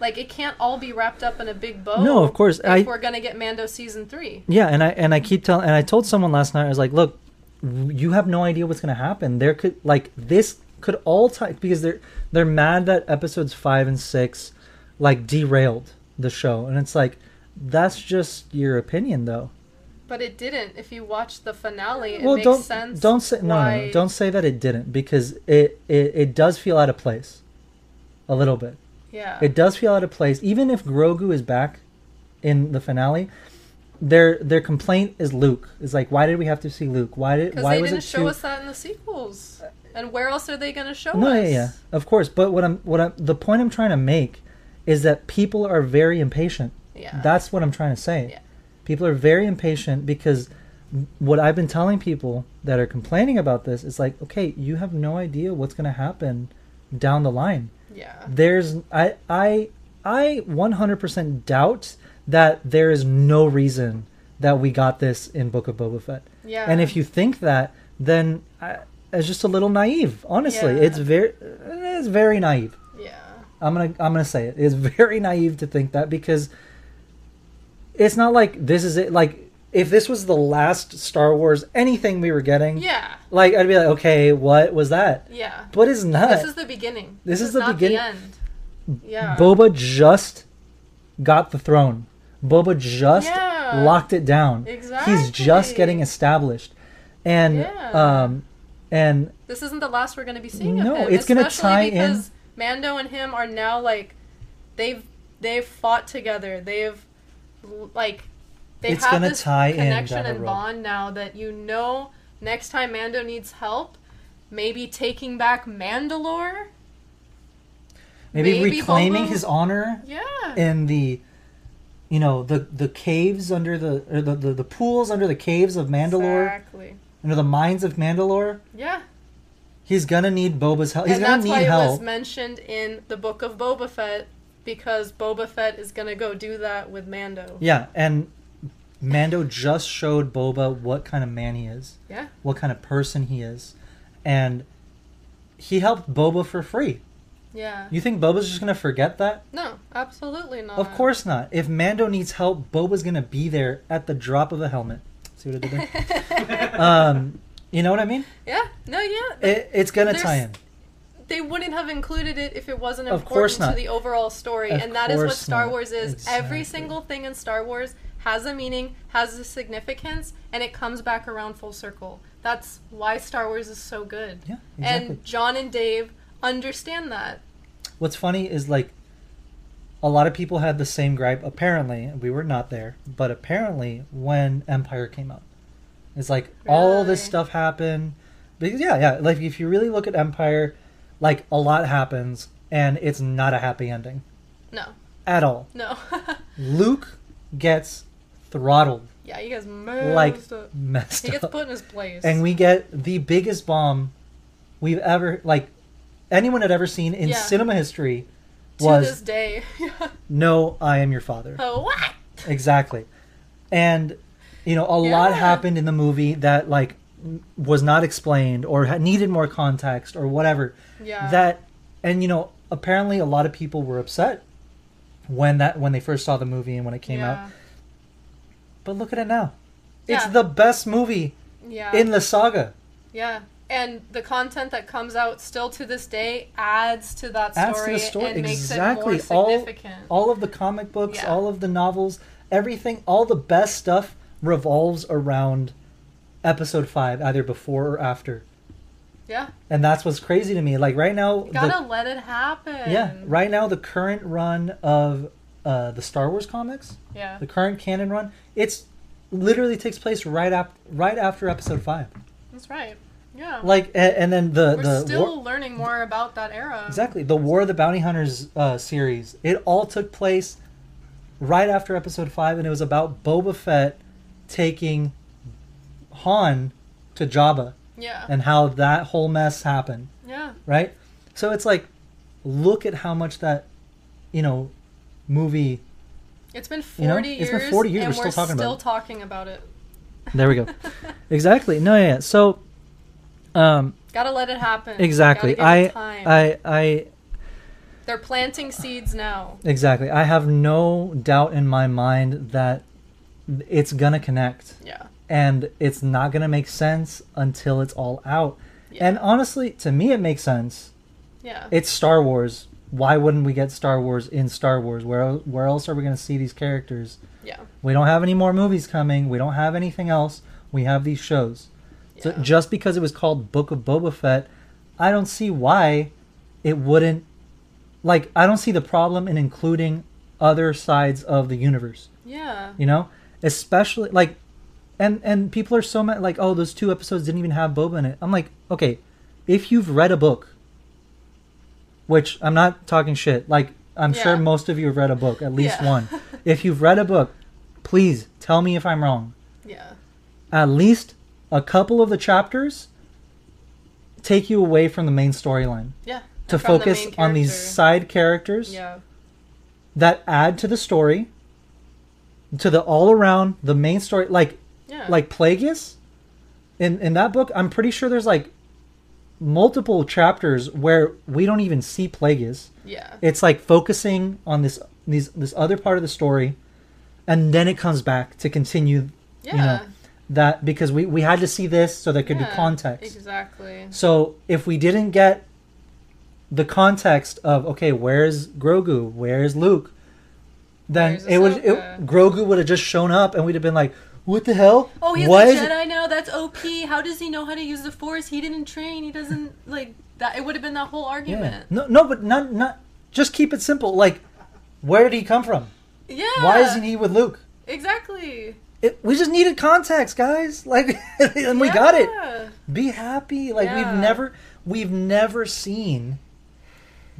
Like, it can't all be wrapped up in a big bow. No, of course, If I- we're going to get Mando season three. Yeah, and I and I keep telling and I told someone last night I was like, look, you have no idea what's going to happen. There could like this could all tie because they're they're mad that episodes 5 and 6 like derailed the show and it's like that's just your opinion though. But it didn't. If you watch the finale, it well, makes don't sense. don't say no, no, why- no, don't say that it didn't because it, it it does feel out of place a little bit. Yeah. It does feel out of place, even if Grogu is back in the finale. Their their complaint is Luke. Is like, why did we have to see Luke? Why did why they was didn't it show too? us that in the sequels. And where else are they going to show no, us? yeah, yeah, of course. But what I'm what I'm the point I'm trying to make is that people are very impatient. Yeah. That's what I'm trying to say. Yeah. People are very impatient because what I've been telling people that are complaining about this is like, okay, you have no idea what's going to happen down the line. yeah. there's I I I 100% doubt that there is no reason that we got this in Book of Boba Fett. Yeah. And if you think that, then I, it's just a little naive. Honestly, Yeah. it's very it's very naive. I'm gonna I'm gonna say it. It's very naive to think that because it's not like this is it. Like if this was the last Star Wars anything we were getting, Yeah. like I'd be like, okay, what was that? Yeah. But it's not. This is the beginning. This is the not beginning. The end. Yeah. Boba just got the throne. Boba just Yeah. locked it down. Exactly. He's just getting established. And Yeah. um and This isn't the last we're going to be seeing No, it's gonna especially tie in- Mando and him are now like they've they've fought together. They've like they It's have this connection and bond now that you know next time Mando needs help, maybe taking back Mandalore. maybe, Maybe reclaiming Boba- his honor Yeah. in the you know, the the caves under the or the, the, the pools under the caves of Mandalore, Exactly. under the mines of Mandalore. Yeah. He's gonna need Boba's help. He's and gonna need help. that's why it was mentioned in the book of Boba Fett because Boba Fett is gonna go do that with Mando. Yeah, and Mando just showed Boba what kind of man he is, Yeah. what kind of person he is, and he helped Boba for free. Yeah. You think Boba's just gonna forget that? No, absolutely not. Of course not. If Mando needs help, Boba's gonna be there at the drop of a helmet. See what I did there? *laughs* um, you know what I mean? Yeah. No. Yeah. It, it's gonna tie in. they wouldn't have included it if it wasn't Of important to the overall story Of and that is what star not. wars is every single thing in star wars has a meaning has a significance and it comes back around full circle that's why star wars is so good Yeah, exactly. and jon and dave understand that What's funny is like a lot of people had the same gripe. Apparently, we were not there, but apparently when Empire came out, it's like all this stuff happened. Because yeah, yeah, like if you really look at Empire, like a lot happens, and it's not a happy ending no at all. no *laughs* Luke gets throttled, yeah you guys messed like up. messed he gets up, put in his place and we get the biggest bomb we've ever like anyone had ever seen in Yeah. cinema history to was this day *laughs* no, I am your father. oh what Exactly. And you know, a lot Yeah. happened in the movie that like was not explained or needed more context or whatever. yeah That and you know, apparently a lot of people were upset when that when they first saw the movie and when it came out. But look at it now. It's the best movie yeah in the saga. Yeah. And the content that comes out still to this day adds to that story, Adds to the story and exactly. makes it more all significant. all of the comic books, Yeah. all of the novels, everything, all the best stuff revolves around episode 5 either before or after. yeah. and that's what's crazy to me. Like right now, You gotta the, let it happen. yeah, right now the current run of uh, the Star Wars comics, Yeah. the current canon run, it's literally takes place right after right after Episode Five. That's right. Yeah. Like, a- and then the We're the still war, learning more about that era. exactly the War of the Bounty Hunters uh, series. It all took place right after Episode Five, and it was about Boba Fett taking Han to Jabba Yeah. and how that whole mess happened. Yeah. right? So it's like, look at how much that, you know, movie. It's been You know, 40 it's years. been 40 years, And we're still talking about still it. talking about it. There we go. *laughs* exactly. No, yeah. yeah. So, um, Gotta let it happen. exactly. I, give it time. I, I, They're planting seeds now. exactly. I have no doubt in my mind that it's gonna connect, Yeah. And it's not gonna make sense until it's all out. Yeah. And honestly, to me, it makes sense. yeah. It's Star Wars. Why wouldn't we get Star Wars in Star Wars? Where where else are we gonna see these characters? yeah. We don't have any more movies coming. We don't have anything else. We have these shows. So Yeah. just because it was called Book of Boba Fett, I don't see why it wouldn't. Like, I don't see the problem in including other sides of the universe. Yeah. You know, especially like, and and people are so mad. Like, oh, those two episodes didn't even have Boba in it. I'm like, okay, if you've read a book, which I'm not talking shit. Like, I'm sure most of you have read a book, at least Yeah. one. *laughs* If you've read a book, please tell me if I'm wrong. Yeah. At least a couple of the chapters take you away from the main storyline Yeah. to from the focus main on these side characters Yeah. that add to the story, to the all around the main story. Like Yeah. like Plagueis in in that book, I'm pretty sure there's like multiple chapters where we don't even see Plagueis. Yeah. It's like focusing on this these this other part of the story, and then it comes back to continue Yeah. know, that because we we had to see this so there could Yeah, be context. Exactly. So if we didn't get the context of okay, where's Grogu, where's Luke, then Where's it would it, Grogu would have just shown up and we'd have been like, what the hell? Oh, he's Why a Jedi now. That's OP. How does he know how to use the Force? He didn't train. He doesn't like that. It would have been that whole Yeah. argument. No, no, but not not. Just keep it simple. Like, where did he come from? Yeah. Why isn't he with Luke? Exactly. It, we just needed context, guys. *laughs* Like, and we got it. Yeah. Be happy. Like Yeah. we've never we've never seen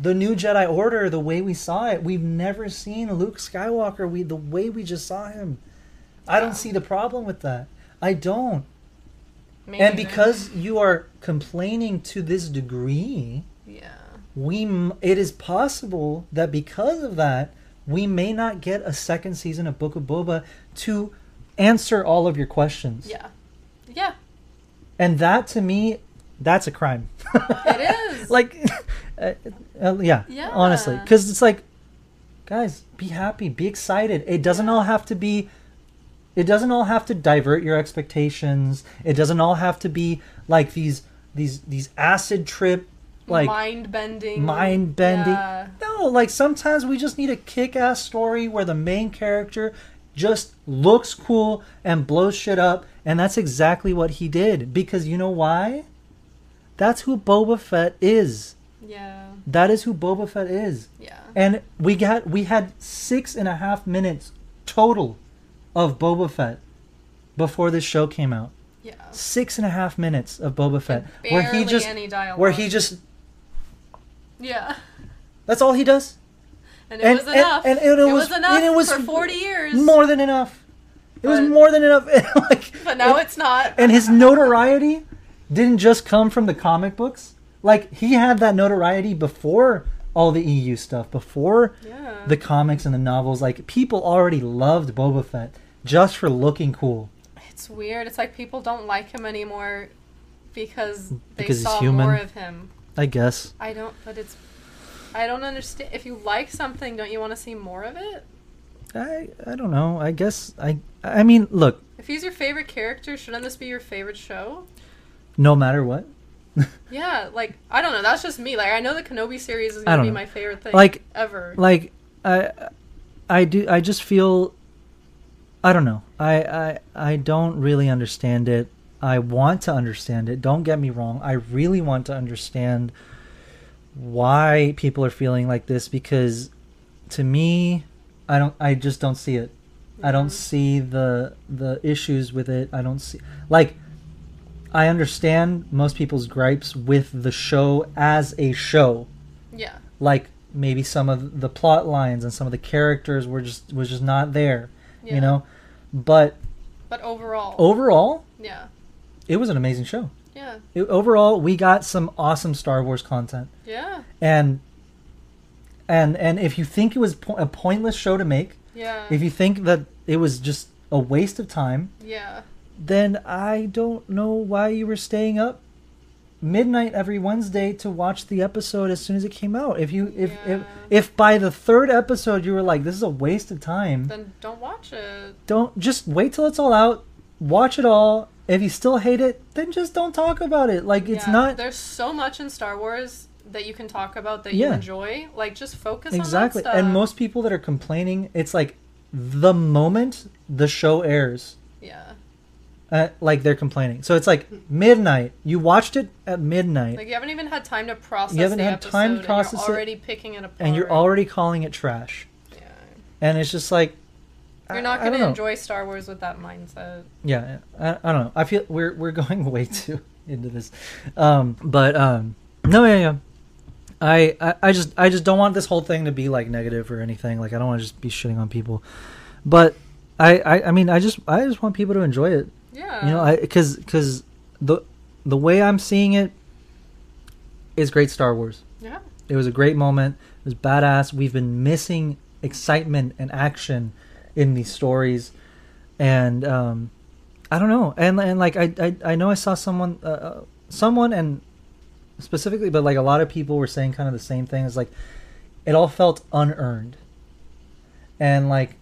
the new Jedi Order the way we saw it. We've never seen Luke Skywalker we the way we just saw him. I don't see the problem with that. I don't. Me and because you are complaining to this degree, Yeah. we it is possible that because of that we may not get a second season of Book of Boba to answer all of your questions. Yeah. Yeah. And that to me, that's a crime. It is. *laughs* like, *laughs* uh, uh, yeah, Yeah. honestly, because it's like, guys, be happy, be excited. It doesn't all have to be. It doesn't all have to divert your expectations. It doesn't all have to be like these these these acid trip like mind bending. mind bending. Yeah. No, like sometimes we just need a kick ass story where the main character just looks cool and blows shit up, and that's exactly what he did. Because you know why? That's who Boba Fett is. Yeah. That is who Boba Fett is. Yeah. And we got we had six and a half minutes total of Boba Fett before this show came out. Yeah. Six and a half minutes of Boba Fett, And where he just where he just Yeah. that's all he does. And it And- was and- enough. and it it, was- was, enough and it was for 40 years. More than enough. It was more than enough. *laughs* like, but now and, it's not. and his notoriety didn't just come from the comic books. Like he had that notoriety before all the EU stuff, before yeah. the comics and the novels. Like people already loved Boba Fett just for looking cool. It's weird. It's like people don't like him anymore because they Because saw more of him. I guess. I don't, but it's. I don't understand. If you like something, don't you want to see more of it? I I don't know. I guess I I mean, look, If he's your favorite character, shouldn't this be your favorite show? no matter what. *laughs* Yeah, like I don't know. That's just me. Like I know the Kenobi series is gonna be know. my favorite thing Like- ever. like I I do I just feel I don't know. I I I don't really understand it. I want to understand it. Don't get me wrong. I really want to understand why people are feeling like this because to me I don't I just don't see it. I don't Mhm. see the the issues with it. I don't see like I understand most people's gripes with the show as a show yeah, like maybe some of the plot lines and some of the characters were just was just not there yeah. you know but But overall, overall yeah, it was an amazing show. Yeah, it, overall we got some awesome star wars content. Yeah, and and and if you think it was po- a pointless show to make yeah, if you think that it was just a waste of time yeah, then i don't know why you were staying up midnight every wednesday to watch the episode as soon as it came out if you if if, Yeah. if by the third episode you were like this is a waste of time Then don't watch it. don't just wait till it's all out watch it all if you still hate it then just don't talk about it like it's Yeah, not There's so much in Star Wars that you can talk about that Yeah. you enjoy. Like just focus exactly on that stuff. and most people that are complaining it's like the moment the show airs uh, like they're complaining. So it's like midnight. You watched it at midnight. Like you haven't even had time to process. You haven't had time to process it, You're already picking it apart. and you're already calling it trash. Yeah. and it's just like You're not going to enjoy Star Wars with that mindset. yeah I, I don't know. I feel we're we're going *laughs* way too into this. Um but um no yeah yeah. I, I i just i just don't want this whole thing to be like negative or anything. Like i don't want to just be shitting on people. But I, I i mean i just i just want people to enjoy it Yeah. you know i because because the the way i'm seeing it is great star wars. Yeah. it was a great moment. It was badass. We've been missing excitement and action in these stories. And um i don't know. And and like i i, I know i saw someone uh, uh, someone and specifically but like a lot of people were saying kind of the same thing. It's like it all felt unearned. And like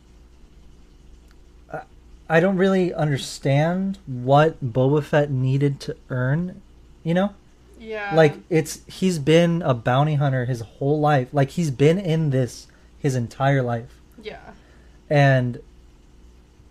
I- don't really understand what Boba Fett needed to earn, you know? Yeah. like it's he's been a bounty hunter his whole life like he's been in this his entire life Yeah. and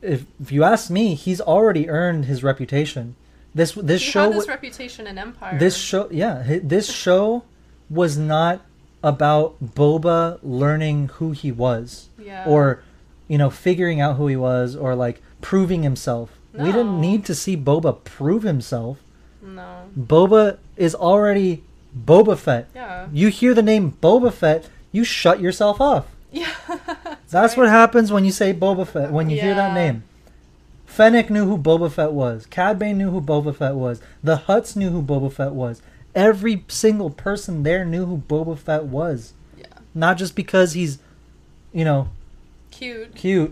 if if you ask me he's already earned his reputation this this he show had this reputation in Empire. this show yeah this *laughs* show was not about boba learning who he was yeah. or you know figuring out who he was or like proving himself we didn't need to see boba prove himself no. boba is already boba fett Yeah. you hear the name Boba Fett, you shut yourself off. *laughs* Yeah. That's what happens when you say Boba Fett, when you hear that name. Fennec knew who Boba Fett was. Cad Bane knew who Boba Fett was. The Hutts knew who Boba Fett was. Every single person there knew who Boba Fett was. Yeah. Not just because he's, you know, Cute. cute.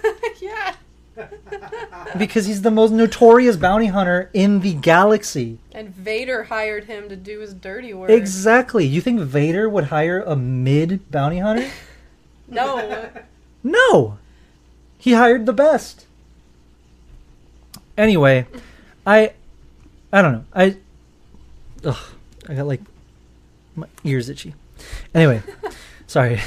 *laughs* yeah. *laughs* because he's the most notorious bounty hunter in the galaxy. And Vader hired him to do his dirty work. Exactly. You think Vader would hire a mid bounty hunter? *laughs* No. No. He hired the best. Anyway, I I don't know. I ugh, I got like my ears itchy. Anyway, *laughs* sorry.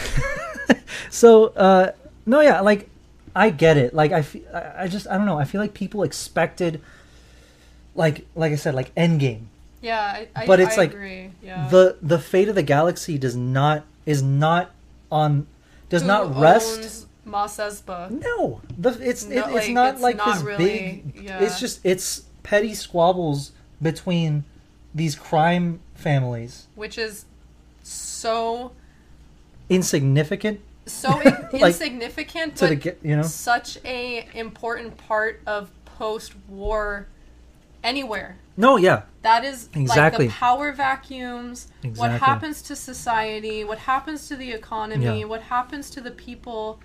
so, uh no yeah, like I get it. Like I fe- I just I don't know. I feel like people expected like like I said like Endgame. Yeah, I, I, But it's I like agree. Yeah. The the fate of the galaxy does not is not on does Who not rest Mos Espa. no, the, it's No, it, it's like, not it's like not this really- big. yeah. It's just it's petty squabbles between these crime families, Which is so insignificant so *laughs* in- Like, insignificant, to but get you know. such a important part of post-war anywhere. No, yeah, That is Exactly. like the power vacuums, Exactly. what happens to society, what happens to the economy, Yeah. what happens to the people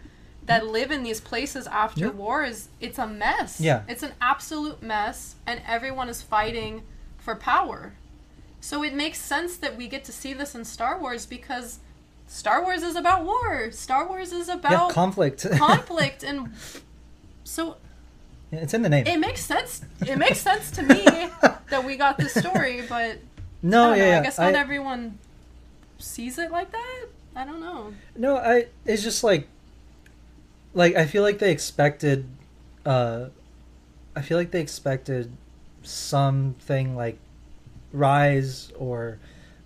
that live in these places after Yeah. war is it's a mess. Yeah. It's an absolute mess and everyone is fighting for power. So it makes sense that we get to see this in Star Wars because Star Wars is about war. Star Wars is yeah, about conflict. *laughs* conflict and so it's in the name. it makes sense. It makes sense to me *laughs* that we got this story, but no, don't yeah, yeah. I guess not I- everyone sees it like that. I don't know. No, I it's just like like I feel like they expected uh I feel like they expected something like Rise or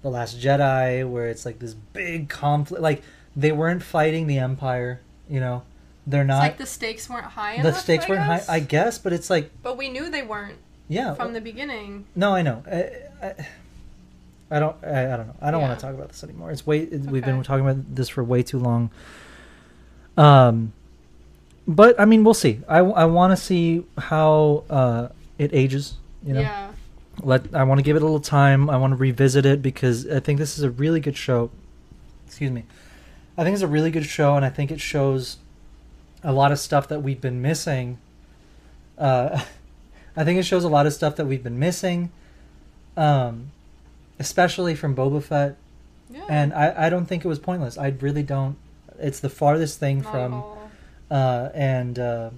The Last Jedi where it's like this big conflict like they weren't fighting the empire, you know. They're It's not like the stakes weren't high the enough. stakes I weren't high. I guess, but it's like But we knew they weren't yeah. from the beginning. No, I know. I, I, I don't. I, I don't know. I don't Yeah. want to talk about this anymore. It's way. We've been talking about this for way too long. Um, but I mean, we'll see. I, I want to see how uh it ages. You know, Yeah. Let I want to give it a little time. I want to revisit it because I think this is a really good show. Excuse me. I think it's a really good show, and I think it shows a lot of stuff that we've been missing. Uh, *laughs* I think it shows a lot of stuff that we've been missing, um, especially from Boba Fett. Yeah. And I, I don't think it was pointless. I really don't. It's the farthest thing Not from uh, and uh,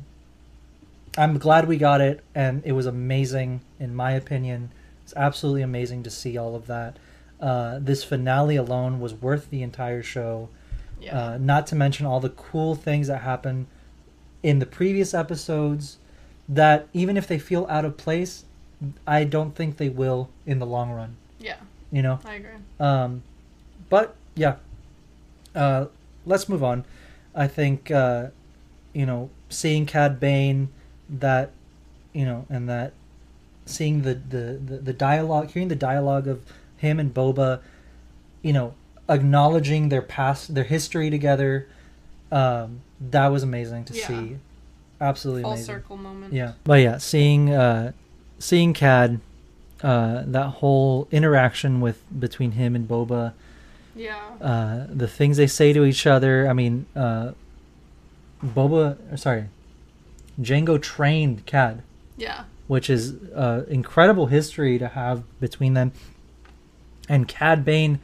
I'm glad we got it, and it was amazing in my opinion. It's absolutely amazing to see all of that. Uh, this finale alone was worth the entire show. Yeah. Uh, not to mention all the cool things that happen in the previous episodes. That even if they feel out of place, I don't think they will in the long run. yeah. You know. I agree. Um, but yeah, uh, let's move on. I think uh, you know seeing Cad Bane, that you know, and that seeing the, the the the dialogue, hearing the dialogue of him and Boba, you know, acknowledging their past, their history together. Um, that was amazing to Yeah. see. Absolutely Full amazing. circle moment. Yeah, but yeah, seeing uh, seeing Cad, uh, that whole interaction with between him and Boba, Yeah. uh, the things they say to each other. I mean, uh, Boba, sorry, Django trained Cad, Yeah. which is uh, incredible history to have between them. And Cad Bane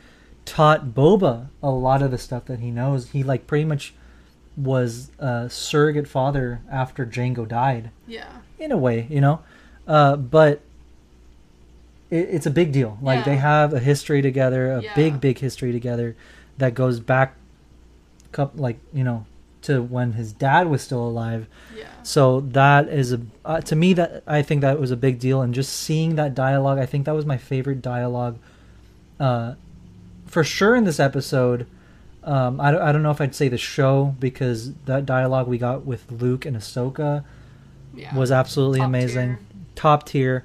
taught Boba a lot of the stuff that he knows. He like pretty much was a surrogate father after Django died Yeah. in a way, you know. Uh, but it, it's a big deal. Like Yeah. they have a history together, a Yeah. big, big history together that goes back, coup- like you know, to when his dad was still alive. Yeah. So that is a uh, to me that I think that was a big deal, and just seeing that dialogue, I think that was my favorite dialogue, uh, for sure in this episode. Um, I, don't, I don't know if I'd say the show because that dialogue we got with Luke and Ahsoka Yeah. was absolutely Top amazing, tier. top tier.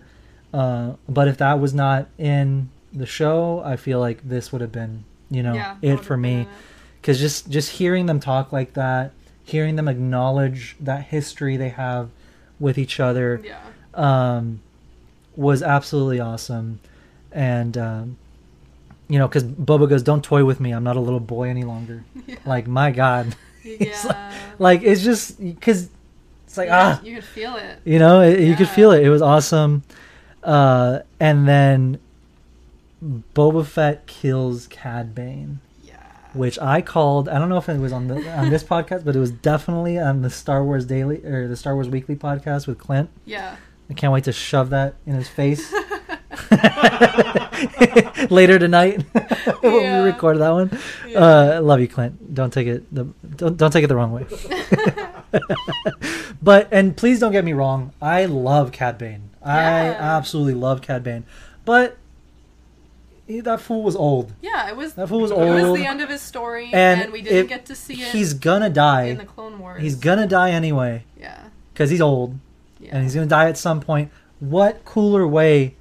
Uh, but if that was not in the show, I feel like this would have been, you know, yeah, it for me. it. Because just just hearing them talk like that, hearing them acknowledge that history they have with each other, Yeah. um, was absolutely awesome. And um, you know, because Boba goes, "Don't toy with me. I'm not a little boy any longer." *laughs* Yeah. Like my God. *laughs* yeah. like- like it's just because It's like you, ah, could- you could feel it. you know, it, you could feel it. It was awesome. Uh, and then Boba Fett kills Cad Bane. Yeah. which I called. I don't know if it was on the on this *laughs* podcast, but it was definitely on the Star Wars Daily or the Star Wars Weekly podcast with Clint. Yeah. I can't wait to shove that in his face *laughs* *laughs* later tonight when Yeah. we record that one. Yeah. Uh, love you, Clint. Don't take it the don't don't take it the wrong way. but and please don't get me wrong. I love Cad Bane. I absolutely love Cad Bane. But he, that fool was old. yeah, it was. That fool was old. It was the end of his story, And and, we didn't it- get to see it He's gonna die. in the Clone Wars. He's gonna die anyway Yeah. because he's old Yeah. and he's gonna die at some point. What cooler way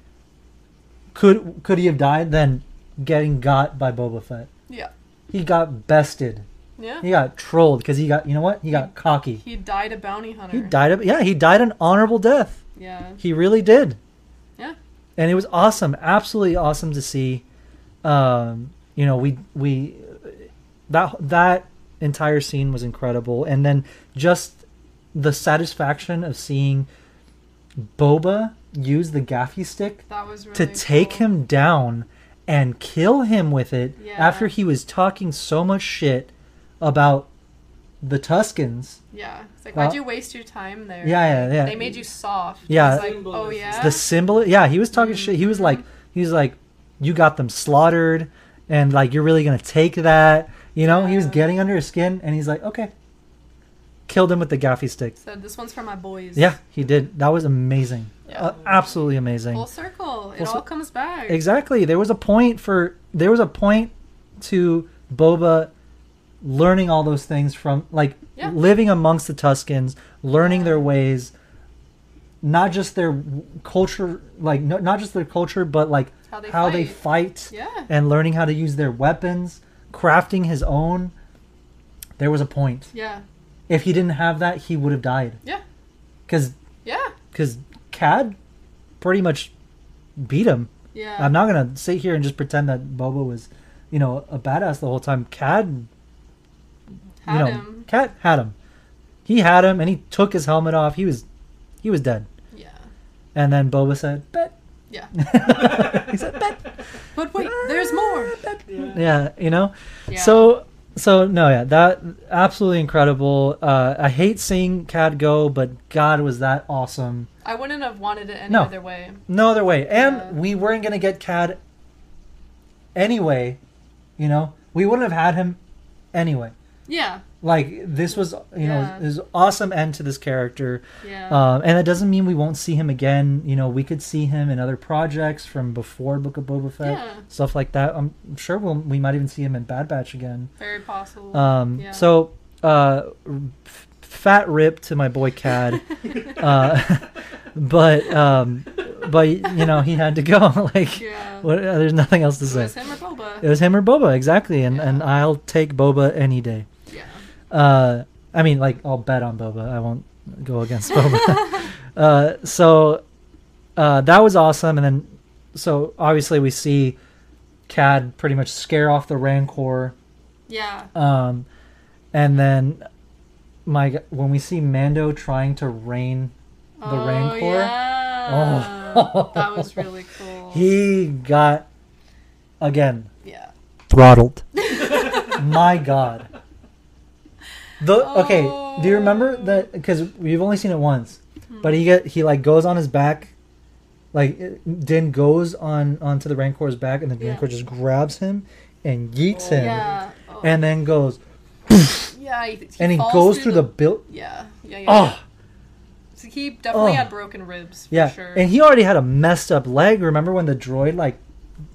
could could he have died than getting got by Boba Fett? yeah. He got bested. Yeah. He got trolled because he got you know what? He got cocky. He died a bounty hunter. He died. Of, yeah, he died an honorable death. Yeah. He really did. And it was awesome, absolutely awesome to see. Um, you know, we we that that entire scene was incredible, and then just the satisfaction of seeing Boba use the gaffi stick really to take cool. him down and kill him with it Yeah. after he was talking so much shit about the Tuskens. Yeah. It's like, Uh, why'd you waste your time there? Yeah, yeah, yeah. They made you soft. Yeah. Like, oh is- yeah. the symbol yeah he was talking shit he was like he was like you got them slaughtered and like you're really gonna take that you know he was getting under his skin and he's like okay killed him with the gaffi stick So this one's for my boys. yeah he did that was amazing Yeah. uh, absolutely amazing Full circle. It Full all cir- comes back. exactly there was a point for there was a point to boba learning all those things from like Yeah. living amongst the tuskens learning their ways not just their culture like no, not just their culture but like How they how fight. they fight Yeah. and learning how to use their weapons crafting his own there was a point Yeah. if he didn't have that he would have died Yeah. because Yeah. because cad pretty much beat him Yeah. i'm not gonna sit here and just pretend that boba was you know a badass the whole time cad Had you know him. cad had him he had him and he took his helmet off he was he was dead Yeah. and then boba said bet Yeah. *laughs* he said bet But wait, there's more. yeah you know Yeah. So so no yeah that absolutely incredible. Uh, I hate seeing Cad go, but God was that awesome. I wouldn't have wanted it any No. other way. No other way, and Yeah. we weren't gonna get Cad anyway. You know, we wouldn't have had him anyway. Yeah. Like this was you know Yeah. this awesome end to this character, Yeah. um, and that doesn't mean we won't see him again. You know, we could see him in other projects from before Book of Boba Fett, Yeah. stuff like that. I'm sure we'll we might even see him in Bad Batch again. Very possible. Um, Yeah. So, uh, fat rip to my boy Cad, *laughs* uh, *laughs* but um, but you know he had to go. *laughs* like, yeah. what, uh, there's nothing else to It say. was him or Boba. It was him or Boba, exactly, and and I'll take Boba any day. Yeah. Uh, I mean, like I'll bet on Boba. I won't go against Boba. *laughs* *laughs* uh, so uh, that was awesome, and then so obviously we see Cad pretty much scare off the Rancor. Yeah. Um, and then my when we see Mando trying to rein the oh, Rancor, Yeah. Oh. that was really cool. *laughs* he got again yeah. throttled. my God. The okay. Do you remember Oh. that? Because we've only seen it once, Hmm. but he get he like goes on his back, like Din goes on onto the Rancor's back, and the Yeah. Rancor just grabs him and yeets him, Yeah. Oh. and then goes yeah. He, he and he falls goes through the built. Yeah. Yeah. Yeah. Oh. So he definitely Oh. had broken ribs. For Yeah, Sure. and he already had a messed up leg. Remember when the droid like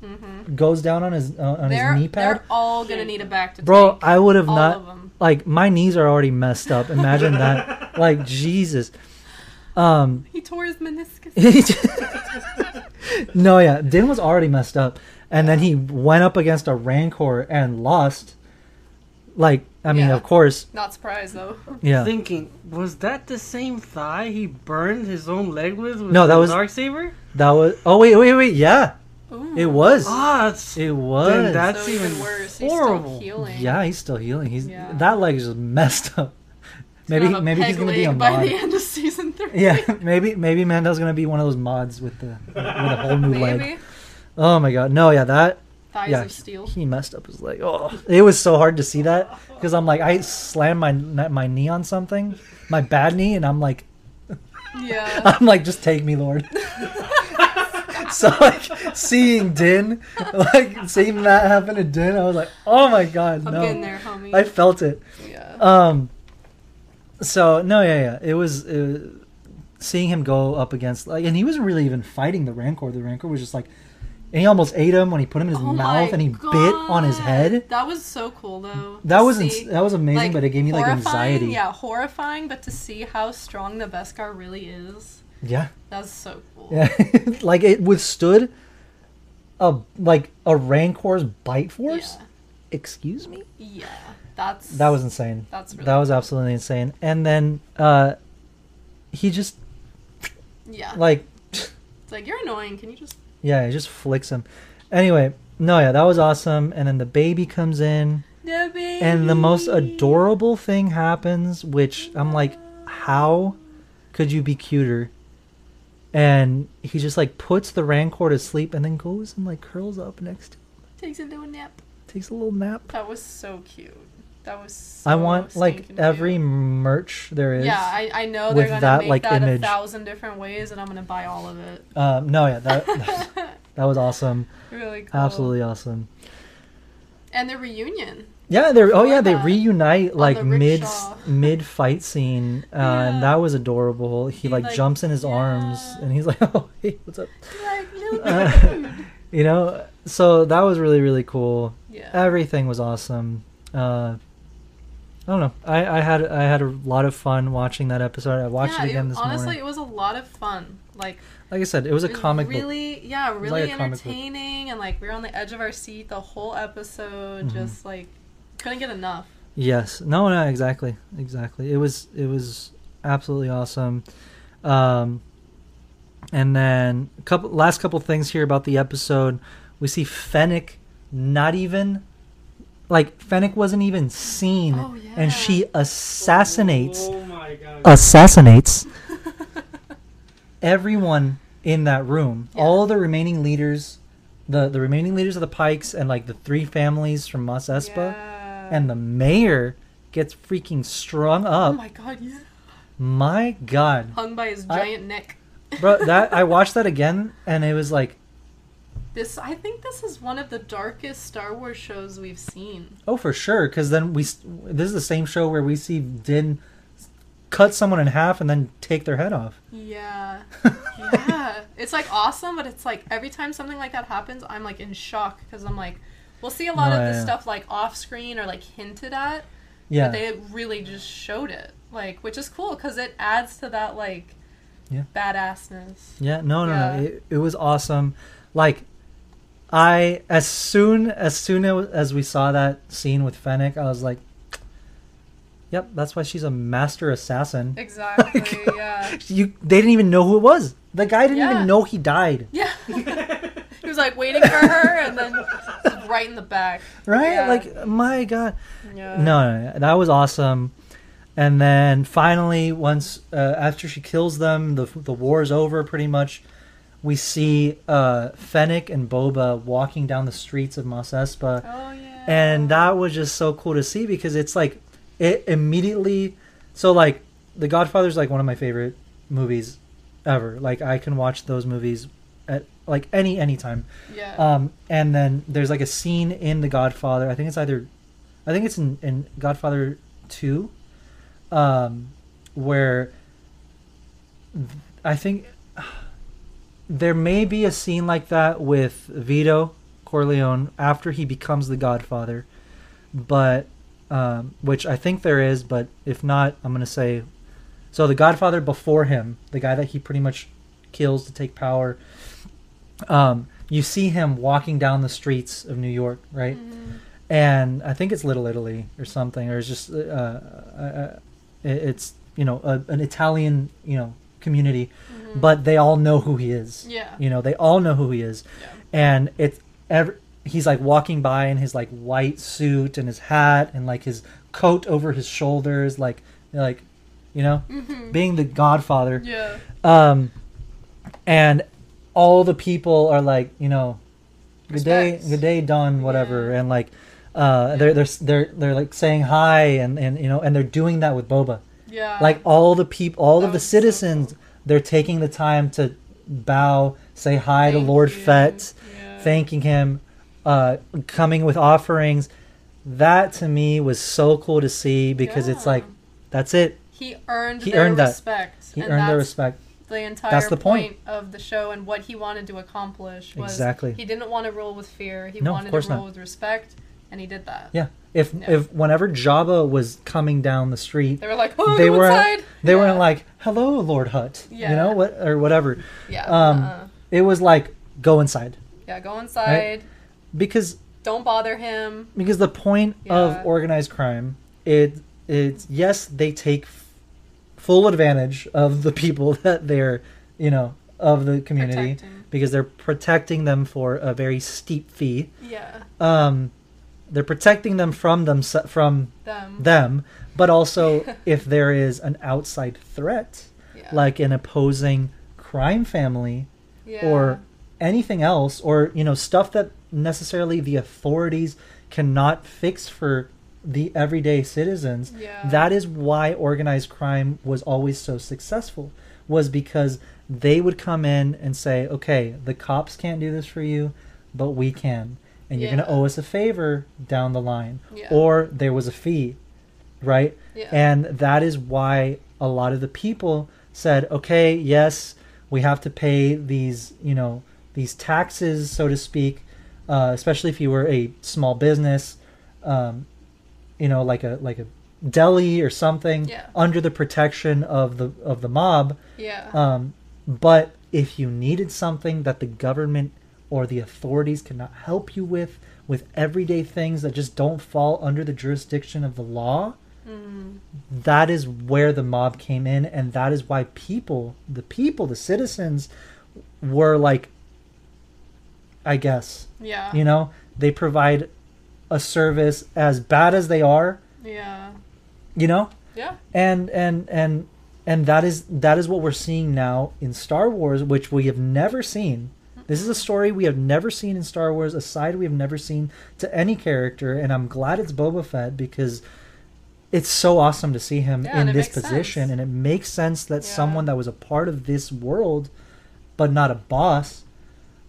Mhm. goes down on his uh, on They're, his knee pad? they're all gonna need a back to Bro, take. I would have all not of them. like my knees are already messed up. Imagine that. *laughs* like Jesus. Um He tore his meniscus. *laughs* No, yeah, Din was already messed up and then he went up against a Rancor and lost. Like, I mean, Yeah. of course, Not surprised though. yeah. Thinking, was that the same thigh he burned his own leg with? with No, that the was- dark saber. That was Oh, wait, wait, wait. Yeah. Ooh. It was. Ah, it's, It was. Then that's so even even worse. He's horrible. still healing. Yeah, he's still healing. He's Yeah. that leg is messed up. Maybe Have maybe he's gonna be a leg by the end of season three. *laughs* Yeah, maybe maybe Mando's gonna be one of those mods with the with a whole new leg. Oh my god, no, yeah, that thighs yeah, of steel. he messed up his leg. Oh, it was so hard to see that because I'm like, I slammed my my knee on something, my bad knee, and I'm like, Yeah. *laughs* I'm like, just take me, Lord. *laughs* *laughs* so like seeing Din, like seeing that happen to Din, I was like, oh my god, I'm no, there, homie. I felt it. yeah. Um. So no, yeah, yeah. It was uh, seeing him go up against like, and he wasn't really even fighting the Rancor. The Rancor was just like, and he almost ate him when he put him in his Oh mouth and he bit on his head. That was so cool though. That was ins- that was amazing, but it gave me like anxiety. Yeah, horrifying, but to see how strong the Beskar really is, Yeah, that's so cool. yeah. *laughs* like it withstood a like a Rancor's bite force. Yeah. Excuse me. Yeah, that's That was insane. that's really That was absolutely insane. And then uh, he just yeah. like It's like you're annoying. Can you just Yeah, he just flicks him. Anyway, no, yeah, that was awesome. And then the baby comes in, yeah, baby. and the most adorable thing happens, which I'm like, how could you be cuter? And he just like puts the Rancor to sleep and then goes and like curls up next to him, takes him to a nap. takes a little nap. That was so cute. That was. So I want like every cute. merch there is. Yeah, I, I know they're gonna that, make like, that image. a thousand different ways, and I'm gonna buy all of it. Um, no, yeah, that *laughs* that was awesome. really cool. Absolutely awesome. And the reunion. Yeah, they're oh yeah, they reunite like the mid mid fight scene, *laughs* uh, and that was adorable. He, He, like, like, jumps in his arms, and he's like, *laughs* "Oh, hey, what's up?" Like, Uh. *laughs* You know, so that was really really cool. yeah. Everything was awesome. Uh, I don't know. I, I had I had a lot of fun watching that episode. I watched yeah, it again this honestly, morning. Honestly, it was a lot of fun. Like Like I said, it was a it was comic book. really, yeah, really like book. entertaining, and like we were on the edge of our seat the whole episode. Mhm. Just like couldn't get enough. Yes. No, no, exactly. Exactly. It was it was absolutely awesome. Um and then a couple last couple things here about the episode. We see Fennec not even like Fennec wasn't even seen Oh, yeah. and she assassinates Oh my god. assassinates *laughs* everyone in that room. Yeah. All the remaining leaders the the remaining leaders of the Pykes and like the three families from Mos Espa Yeah. And the mayor gets freaking strung up. oh my god, yeah, my god, hung by his I- giant neck. bro! *laughs* That I watched that again, and it was like, This, I think, this is one of the darkest Star Wars shows we've seen. oh, for sure. Because then we, this is the same show where we see Din cut someone in half and then take their head off. Yeah, yeah, it's like awesome, but it's like every time something like that happens, I'm like in shock because I'm like, we'll see a lot No, of yeah, this yeah. stuff like off screen or like hinted at, Yeah, but they really just showed it, like, which is cool because it adds to that like, Yeah. badassness. yeah. No, no, Yeah. no. It, it was awesome. Like, I as soon as soon as we saw that scene with Fennec, I was like, yep, that's why she's a master assassin. *laughs* Exactly. yeah. *laughs* You, they didn't even know who it was. The guy didn't Yeah. even know he died. Yeah. *laughs* he was like waiting for her, and then right in the back. Right? Yeah. Like, my God. Yeah. No, no, no, that was awesome. And then finally, once uh, after she kills them, the the war is over pretty much. We see uh, Fennec and Boba walking down the streets of Mos Espa, Oh yeah. and that was just so cool to see because it's like it immediately. So like, The Godfather's like one of my favorite movies ever. Like I can watch those movies at like any any time. Yeah. Um, and then there's like a scene in The Godfather. I think it's either, I think it's in, in Godfather Two, um, where I think there may be a scene like that with Vito Corleone after he becomes the Godfather, but um, which I think there is. But if not, I'm gonna say so. The Godfather before him, the guy that he pretty much kills to take power um, you see him walking down the streets of New York, right? Mhm. And I think it's Little Italy or something, or it's just uh, uh, it's you know a, an Italian you know community, Mhm. but they all know who he is. Yeah. You know, they all know who he is, Yeah. and it's ever he's like walking by in his like white suit and his hat and like his coat over his shoulders, like like you know, Mhm. being the Godfather. Yeah. Um, and all the people are like, you know, good day, good day, Don, whatever, Yeah. and like, uh, they're they're they're they're like saying hi, and and you know, and they're doing that with Boba. Yeah. Like all the people, all That of the was so citizens, cool. they're taking the time to bow, say hi to Lord you. Fett, Yeah. thanking him, uh, coming with offerings. That to me was so cool to see because it's like, that's it. he earned He their earned that. He earned their respect. The entire That's the point. point. of the show and what he wanted to accomplish was Exactly. he didn't want to rule with fear. He No, of wanted course to rule not. with respect, and he did that. Yeah. If Yeah. if whenever Jabba was coming down the street, They were like, "Oh, they were inside." they yeah. weren't like, "Hello, Lord Hutt," you Yeah. know what or whatever. yeah, um, uh-uh. It was like, "Go inside," yeah, go inside. because Don't bother him. because the point Yeah. of organized crime, it it's yes they take full advantage of the people *laughs* that they're you know of the community Protecting. because they're protecting them for a very steep fee. Yeah, Um, they're protecting them from them from them. them, but also *laughs* if there is an outside threat, yeah. like an opposing crime family yeah. or anything else, or you know stuff that necessarily the authorities cannot fix for the everyday citizens. Yeah. That is why organized crime was always so successful, was because they would come in and say, "Okay, the cops can't do this for you, but we can." And you're going to owe us a favor down the line Yeah. or there was a fee, right? yeah. And that is why a lot of the people said, okay, yes, we have to pay these, you know, these taxes, so to speak, uh, especially if you were a small business, um, you know, like a like a deli or something, Yeah. under the protection of the of the mob. yeah. Um, but if you needed something that the government or the authorities cannot help you with, with everyday things that just don't fall under the jurisdiction of the law, Mm. that is where the mob came in, and that is why people, the people, the citizens, were like, I guess, yeah. you know, they provide a service as bad as they are, yeah. you know, Yeah. and and and and that is that is what we're seeing now in Star Wars, which we have never seen. This is a story we have never seen in Star Wars, a side we have never seen to any character, and I'm glad it's Boba Fett because it's so awesome to see him Yeah, in this position, sense. and it makes sense that Yeah. someone that was a part of this world, but not a boss,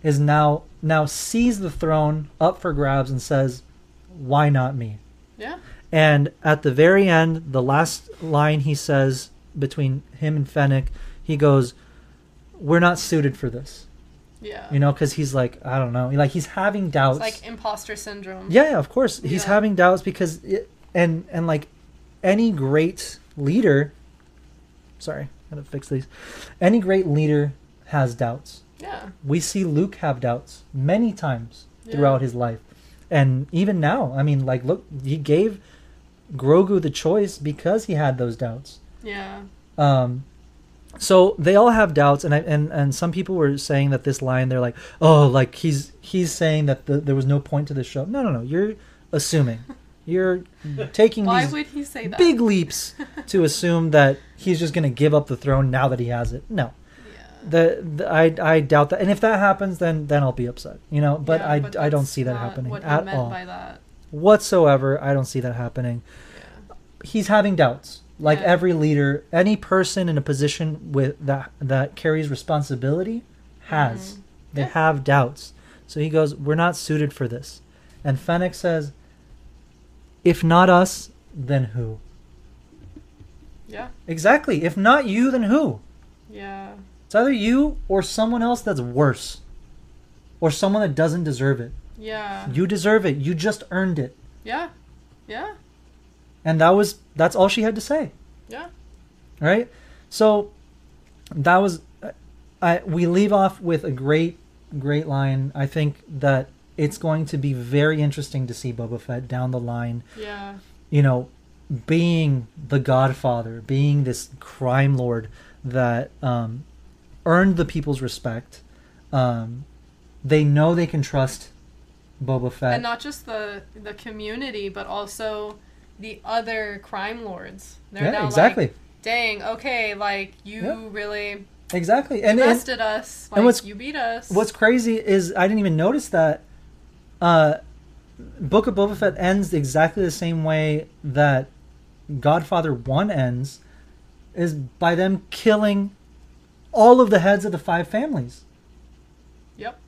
is now now sees the throne up for grabs and says, "Why not me?" Yeah. And at the very end, the last line he says between him and Fennec, he goes, "We're not suited for this," Yeah. you know, because he's like, I don't know, like he's having doubts. It's like imposter syndrome. yeah, of course, he's Yeah. having doubts because, it, and and like any great leader, sorry, gotta fix these. Any great leader has doubts. Yeah. We see Luke have doubts many times Yeah. throughout his life. And even now, I mean, like, look, he gave Grogu the choice because he had those doubts. Yeah. Um, so they all have doubts, and I, and and some people were saying that this line, they're like, oh, like he's he's saying that the, there was no point to this show. No, no, no. You're assuming. *laughs* You're taking Why these would he say that? big leaps *laughs* to assume that he's just going to give up the throne now that he has it. No. The, the I I doubt that. And if that happens, then then I'll be upset. You know, but Yeah, I but I don't see that happening what at meant all by that. whatsoever. I don't see that happening. Yeah. He's having doubts, like Yeah. every leader, any person in a position with that that carries responsibility has. Mhm. They have doubts. So he goes, "We're not suited for this," and Fennec says, "If not us, then who?" Yeah. Exactly. If not you, then who? Yeah. It's either you or someone else that's worse. Or someone that doesn't deserve it. Yeah. You deserve it. You just earned it. Yeah. Yeah. And that was that's all she had to say. Yeah. Right? So that was I we leave off with a great great line. I think that it's going to be very interesting to see Boba Fett down the line, Yeah. you know, being the godfather, being this crime lord that um, earned the people's respect. Um, they know they can trust Boba Fett. And not just the the community, but also the other crime lords. They're yeah, now exactly. like dang, okay, like you Yeah. really exactly. And, and bested us. Like and what's- you beat us. what's crazy is I didn't even notice that. Uh, Book of Boba Fett ends exactly the same way that Godfather One ends, is by them killing all of the heads of the five families. Yep.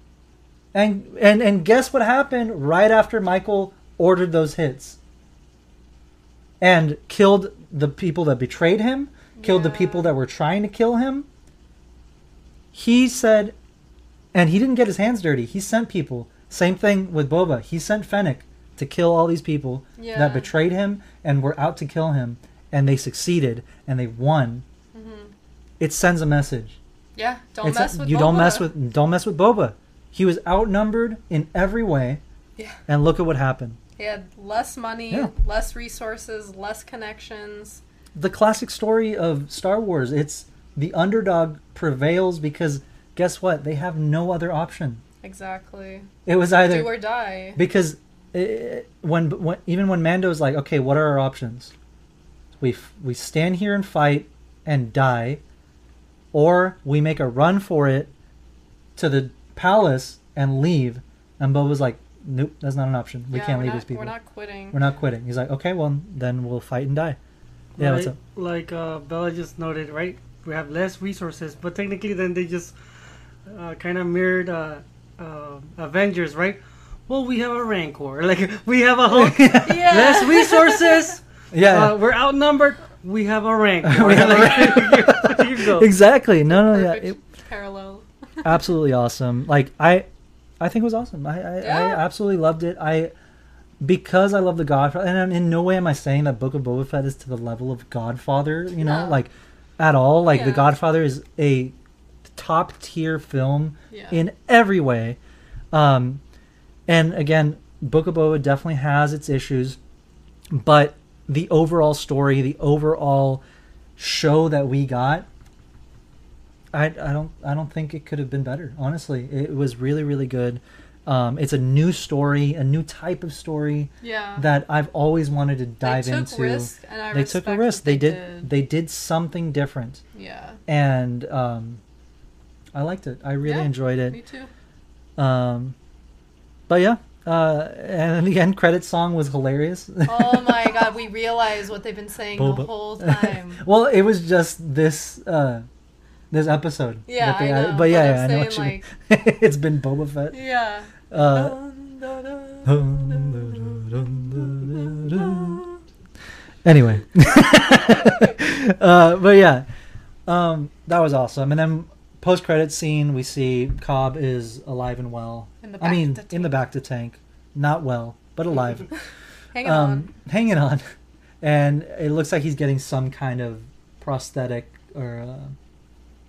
And and and guess what happened right after Michael ordered those hits? And killed the people that betrayed him, killed the people that were trying to kill him. He said and he didn't get his hands dirty. He sent people. Same thing with Boba. He sent Fennec to kill all these people Yeah. that betrayed him and were out to kill him and they succeeded and they won. It sends a message. Yeah. Don't It's- mess with. you don't mess with don't mess with Boba. He was outnumbered in every way. Yeah. And look at what happened. He had less money, Yeah. less resources, less connections. The classic story of Star Wars, it's the underdog prevails because guess what? They have no other option. Exactly. It was either Do or die. because eh, when, when even when Mando's like, "Okay, what are our options? We f- we stand here and fight and die or we make a run for it to the palace and leave." And Boba's like, "Nope, that's not an option. We Yeah, can't leave not, these people. We're not quitting. We're not quitting." He's like, "Okay, well then we'll fight and die." Yeah, what's Right? up? Like uh, Bella just noted, right? We have less resources, but technically, then they just uh, kind of mirrored uh, uh, Avengers, right? Well, we have a Rancor, *laughs* like we have a Hulk. *laughs* Yeah. less resources. Yeah. Uh, we're outnumbered. We have a Rancor. *laughs* We have a Like, *laughs* there you go. exactly. No, no, yeah. It, parallel. *laughs* absolutely awesome. Like I, I think it was awesome. I, I, I Yeah. absolutely loved it. I because I love the Godfather, and in no way am I saying that Book of Boba Fett is to the level of Godfather. You know, No. like at all. Like the Godfather is a top tier film Yeah. in every way. Um, and again, Book of Boba definitely has its issues, but the overall story, the overall show that we got, I, I don't I don't think it could have been better. Honestly, it was really really good. Um, it's a new story, a new type of story yeah. that I've always wanted to dive they took into. risk, and I they took a risk. what They did, They did something different, Yeah. and um, I liked it. I really Yeah, enjoyed it. Me too. Um, but yeah, uh, and the end credit song was hilarious. Oh my god, we realize what they've been saying the whole time. *laughs* well, it was just this uh, this episode. Yeah, that they I know, But yeah, but yeah, I know what you saying, mean. *laughs* it's been Boba Fett. Yeah. Uh, anyway, *laughs* uh, but yeah, um, that was awesome. And then post credit scene, we see Cobb is alive and well. In the I mean, in the back to tank, not well, but alive. *laughs* Hanging on. um, hanging on, and it looks like he's getting some kind of prosthetic or, uh,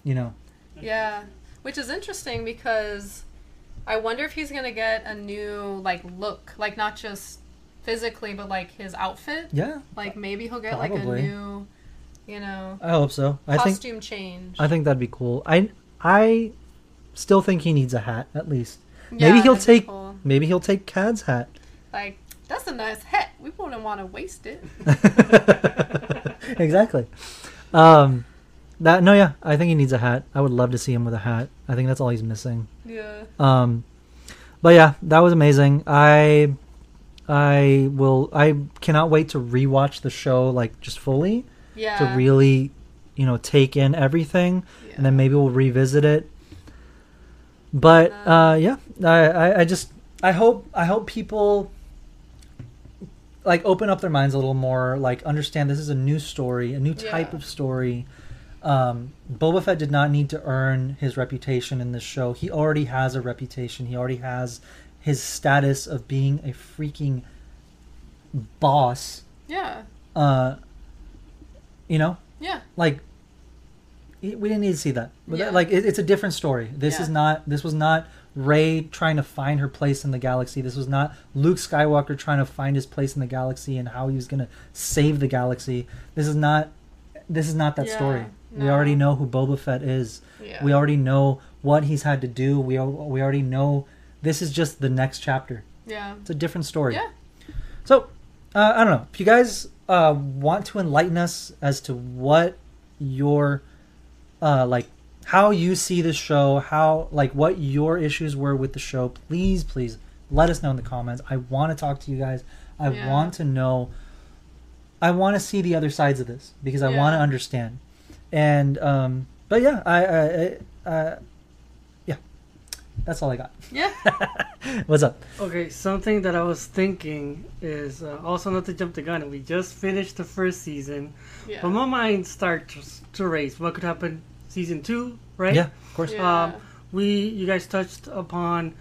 you know, Yeah. Which is interesting because I wonder if he's gonna get a new like look, like not just physically, but like his outfit. yeah. Like maybe he'll get like a new, you know, I hope so. I think costume change. I think that'd be cool. I I still think he needs a hat at least. Yeah, maybe he'll take cool. maybe he'll take Cad's hat. like that's a nice hat. We wouldn't want to waste it. *laughs* exactly. Um, that no, yeah, I think he needs a hat. I would love to see him with a hat. I think that's all he's missing. Yeah. Um, but yeah, that was amazing. I I will. I cannot wait to rewatch the show like just fully Yeah. to really, you know, take in everything, yeah. and then maybe we'll revisit it. But uh, yeah, I, I, I just I hope I hope people like open up their minds a little more, like understand this is a new story, a new type Yeah. of story. Um, Boba Fett did not need to earn his reputation in this show. He already has a reputation. He already has his status of being a freaking boss. Yeah. Uh, you know, Yeah. like we didn't need to see that. But that- like it, it's a different story. This Yeah. is not. This was not Rey trying to find her place in the galaxy. This was not Luke Skywalker trying to find his place in the galaxy and how he was going to save the galaxy. This is not. This is not that Yeah, story. We already know who Boba Fett is. Yeah. We already know what he's had to do. We we already know. This is just the next chapter. Yeah. It's a different story. Yeah. So, uh, I don't know. If you guys uh, want to enlighten us as to what your uh like how you see the show, how like what your issues were with the show. Please, please let us know in the comments. I want to talk to you guys. I Yeah. want to know I want to see the other sides of this because I want to understand. And um but yeah, I I, I uh yeah. That's all I got. Yeah. *laughs* What's up? Okay, something that I was thinking is uh, also not to jump the gun. We just finished the first season, Yeah. but my mind starts to race. What could happen season two, right? Yeah, of course. Yeah. Um, we you guys touched upon.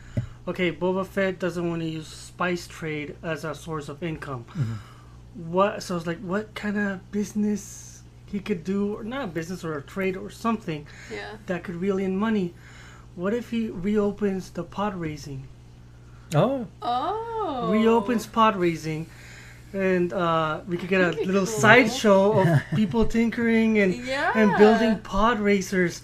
Okay, Boba Fett doesn't want to use spice trade as a source of income. Mm-hmm. What? So I was like, what kind of business he could do, or not a business or a trade or something yeah. that could reel in money. What if he reopens the pod racing? Oh, Oh. reopens pod racing and uh, we could get a *laughs* little cool. sideshow of *laughs* people tinkering and Yeah. and building pod racers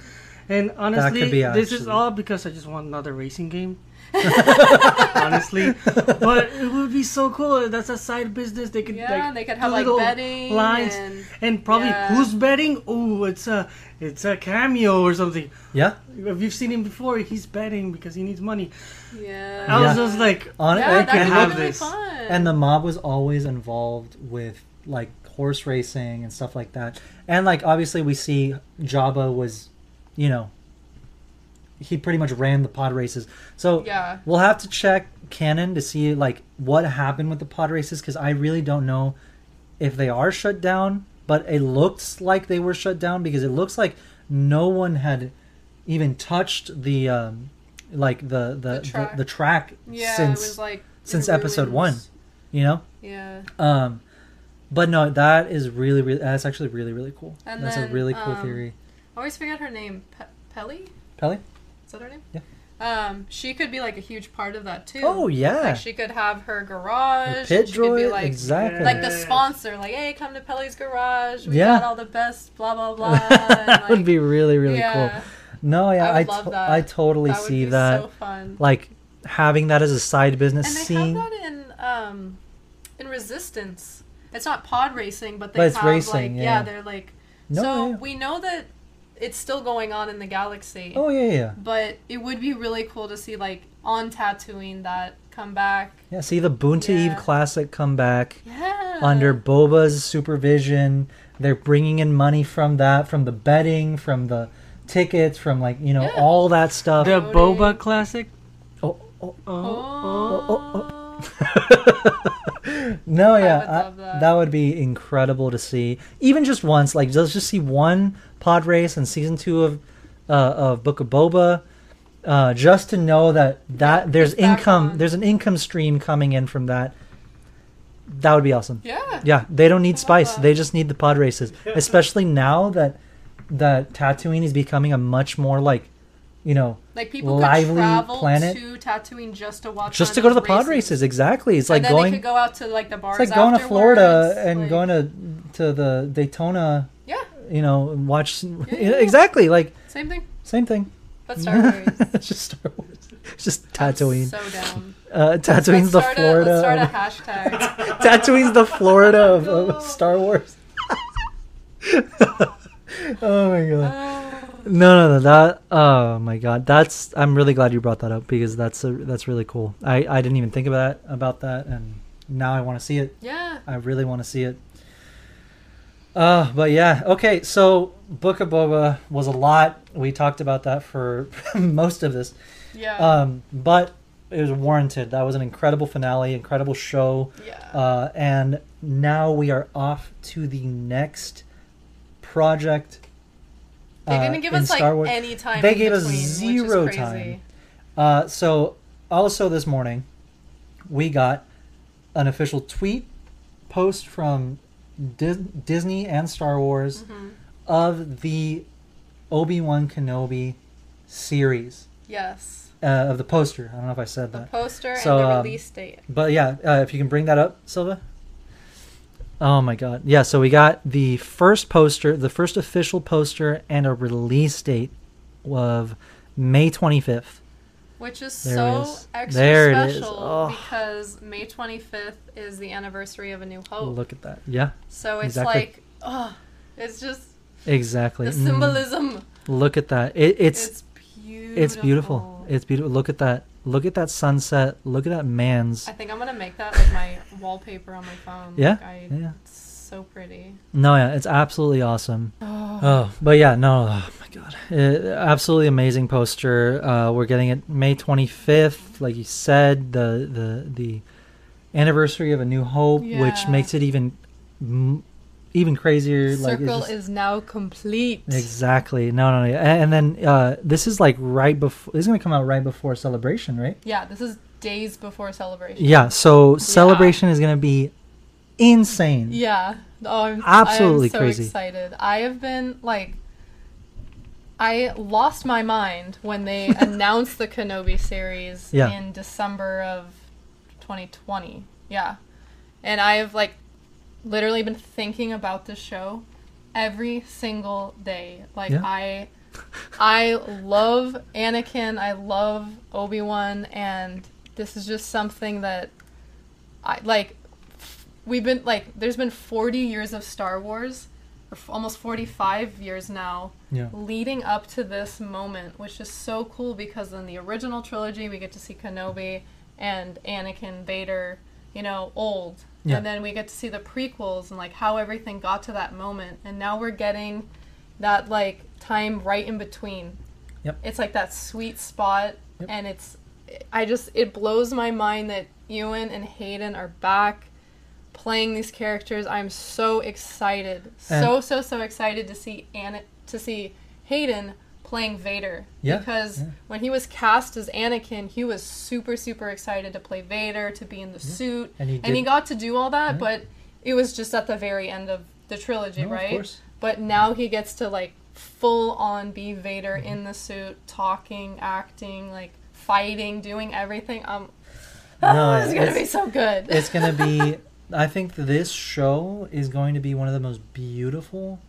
and honestly be this is all because i just want another racing game *laughs* honestly but it would be so cool that's a side business they could Yeah, like they could have like betting lines and and probably Yeah. who's betting oh it's a it's a cameo or something yeah. if you've seen him before he's betting because he needs money yeah. i was Yeah. just like On yeah, it, that'd can be have really this. fun. and the mob was always involved with like horse racing and stuff like that and like obviously we see jabba was you know he pretty much ran the pod races so yeah. we'll have to check canon to see like what happened with the pod races because i really don't know if they are shut down but it looks like they were shut down because it looks like no one had even touched the um like the the the track. the, the track Yeah, since it was like since in episode one you know Yeah. um, but no, that is really, really. That's actually really, really cool. And that's then, a really cool um, theory. I always forget her name. Pe- Peli? Peli? That her name? Yeah. Um, she could be like a huge part of that too. Oh yeah, Like she could have her garage. pit and she could be droid. like exactly. like the sponsor, like, hey, come to Peli's garage. We Yeah. got all the best, blah blah *laughs* blah. that would be really, really yeah, cool. No, yeah, I I, to- that. I totally that see that. so fun. Like having that as a side business, And they seeing. have that in um, in Resistance. It's not pod racing, but they But it's have racing, like yeah. they're like. No, so yeah. we know that it's still going on in the galaxy. Oh yeah, yeah, But it would be really cool to see like on Tatooine that come back. yeah. See the Boonta Yeah. Eve Classic come back Yeah. under Boba's supervision. They're bringing in money from that, from the betting, from the tickets, from like you know Yeah. all that stuff. the boba classic oh, oh, oh, Oh. oh. *laughs* no, yeah, would I- love that. that would be incredible to see. Even just once, like let's just see one pod race and season two of uh, of Book of Boba, uh, just to know that that there's back income, on. there's an income stream coming in from that. That would be awesome. Yeah. Yeah, they don't need spice; they just need the pod races. Especially now that that Tatooine is becoming a much more like, you know, Like people Lively travel planet. to Tatooine just to watch. just to go to the those pod races. Exactly, it's like and then going. they could go out to like the bars. It's like going to Florida and like- going to to the Daytona, you know, watch. *laughs* yeah, yeah. exactly, like same thing. same thing. But *laughs* Star Wars. it's just Star Wars. It's just Tatooine. So down. uh, *laughs* Tatooine's the Florida. A, a hashtag. Tatooine's the Florida of, of Star Wars. oh my god. Oh. No, no, no. That. Oh my god. That's. I'm really glad you brought that up because that's a, that's really cool. I I didn't even think about that about that, and now I want to see it. yeah. I really want to see it. Uh, but yeah, okay. So Book of Boba was a lot. We talked about that for *laughs* most of this, Yeah. um, but it was warranted. That was an incredible finale, incredible show, yeah. uh, and now we are off to the next project. they uh, didn't give in us like any time. They gave us between, is zero time. Uh, so also this morning, we got an official tweet post from Dis- Disney and Star Wars Mhm. of the Obi Wan Kenobi series Yes. uh, of the poster. I don't know if I said The that, poster So, and the um, release date. but yeah, uh, if you can bring that up, Silva. Oh my God! Yeah, so we got the first poster, the first official poster, and a release date of May twenty fifth. Which is There so is. extra There special Oh. because May 25th is the anniversary of A New Hope. Look at that. Yeah. so it's exactly. like, oh, it's just, exactly. The Mm. symbolism. Look at that. It, it's It's beautiful. it's beautiful. It's beautiful. Look at that. Look at that sunset. Look at that man's. I think I'm gonna make that like my *laughs* wallpaper on my phone. Yeah, Like, I, yeah. It's so pretty. No, yeah, it's absolutely awesome. Oh. Oh, but yeah, no, oh god, Uh, absolutely amazing poster. Uh, we're getting it May twenty fifth, like you said, the the the anniversary of A New Hope, which makes it even m- even crazier. like Circle just- is now complete. exactly no, no, no. And, and then uh, this is like right before. This is gonna come out right before Celebration, right? Yeah, this is days before celebration. Yeah. So Celebration is gonna be insane. Yeah. Oh, I'm Absolutely I'm so crazy. excited. I have been like I lost my mind when they *laughs* announced the Kenobi series Yeah. in December of 2020. Yeah. And I have like literally been thinking about this show every single day. Like Yeah. I I love Anakin, I love Obi-Wan and this is just something that I like we've been like there's been 40 years of Star Wars almost 45 years now Yeah. leading up to this moment which is so cool because in the original trilogy we get to see Kenobi and Anakin Vader you know old Yeah. and then we get to see the prequels and like how everything got to that moment and now we're getting that like time right in between Yep. it's like that sweet spot Yep. and it's I just it blows my mind that Ewan and Hayden are back playing these characters. I'm so excited. so so so excited to see Anna to see Hayden playing Vader. Yeah, Because yeah. when he was cast as Anakin, he was super super excited to play Vader, to be in the suit. And he and he got to do all that, Yeah. but it was just at the very end of the trilogy, No, of right? course. But now he gets to like full on be Vader Mm-hmm. in the suit, talking, acting, like fighting, doing everything. Um, *laughs* No, it's gonna be so good. it's gonna be *laughs* i think this show is going to be one of the most beautiful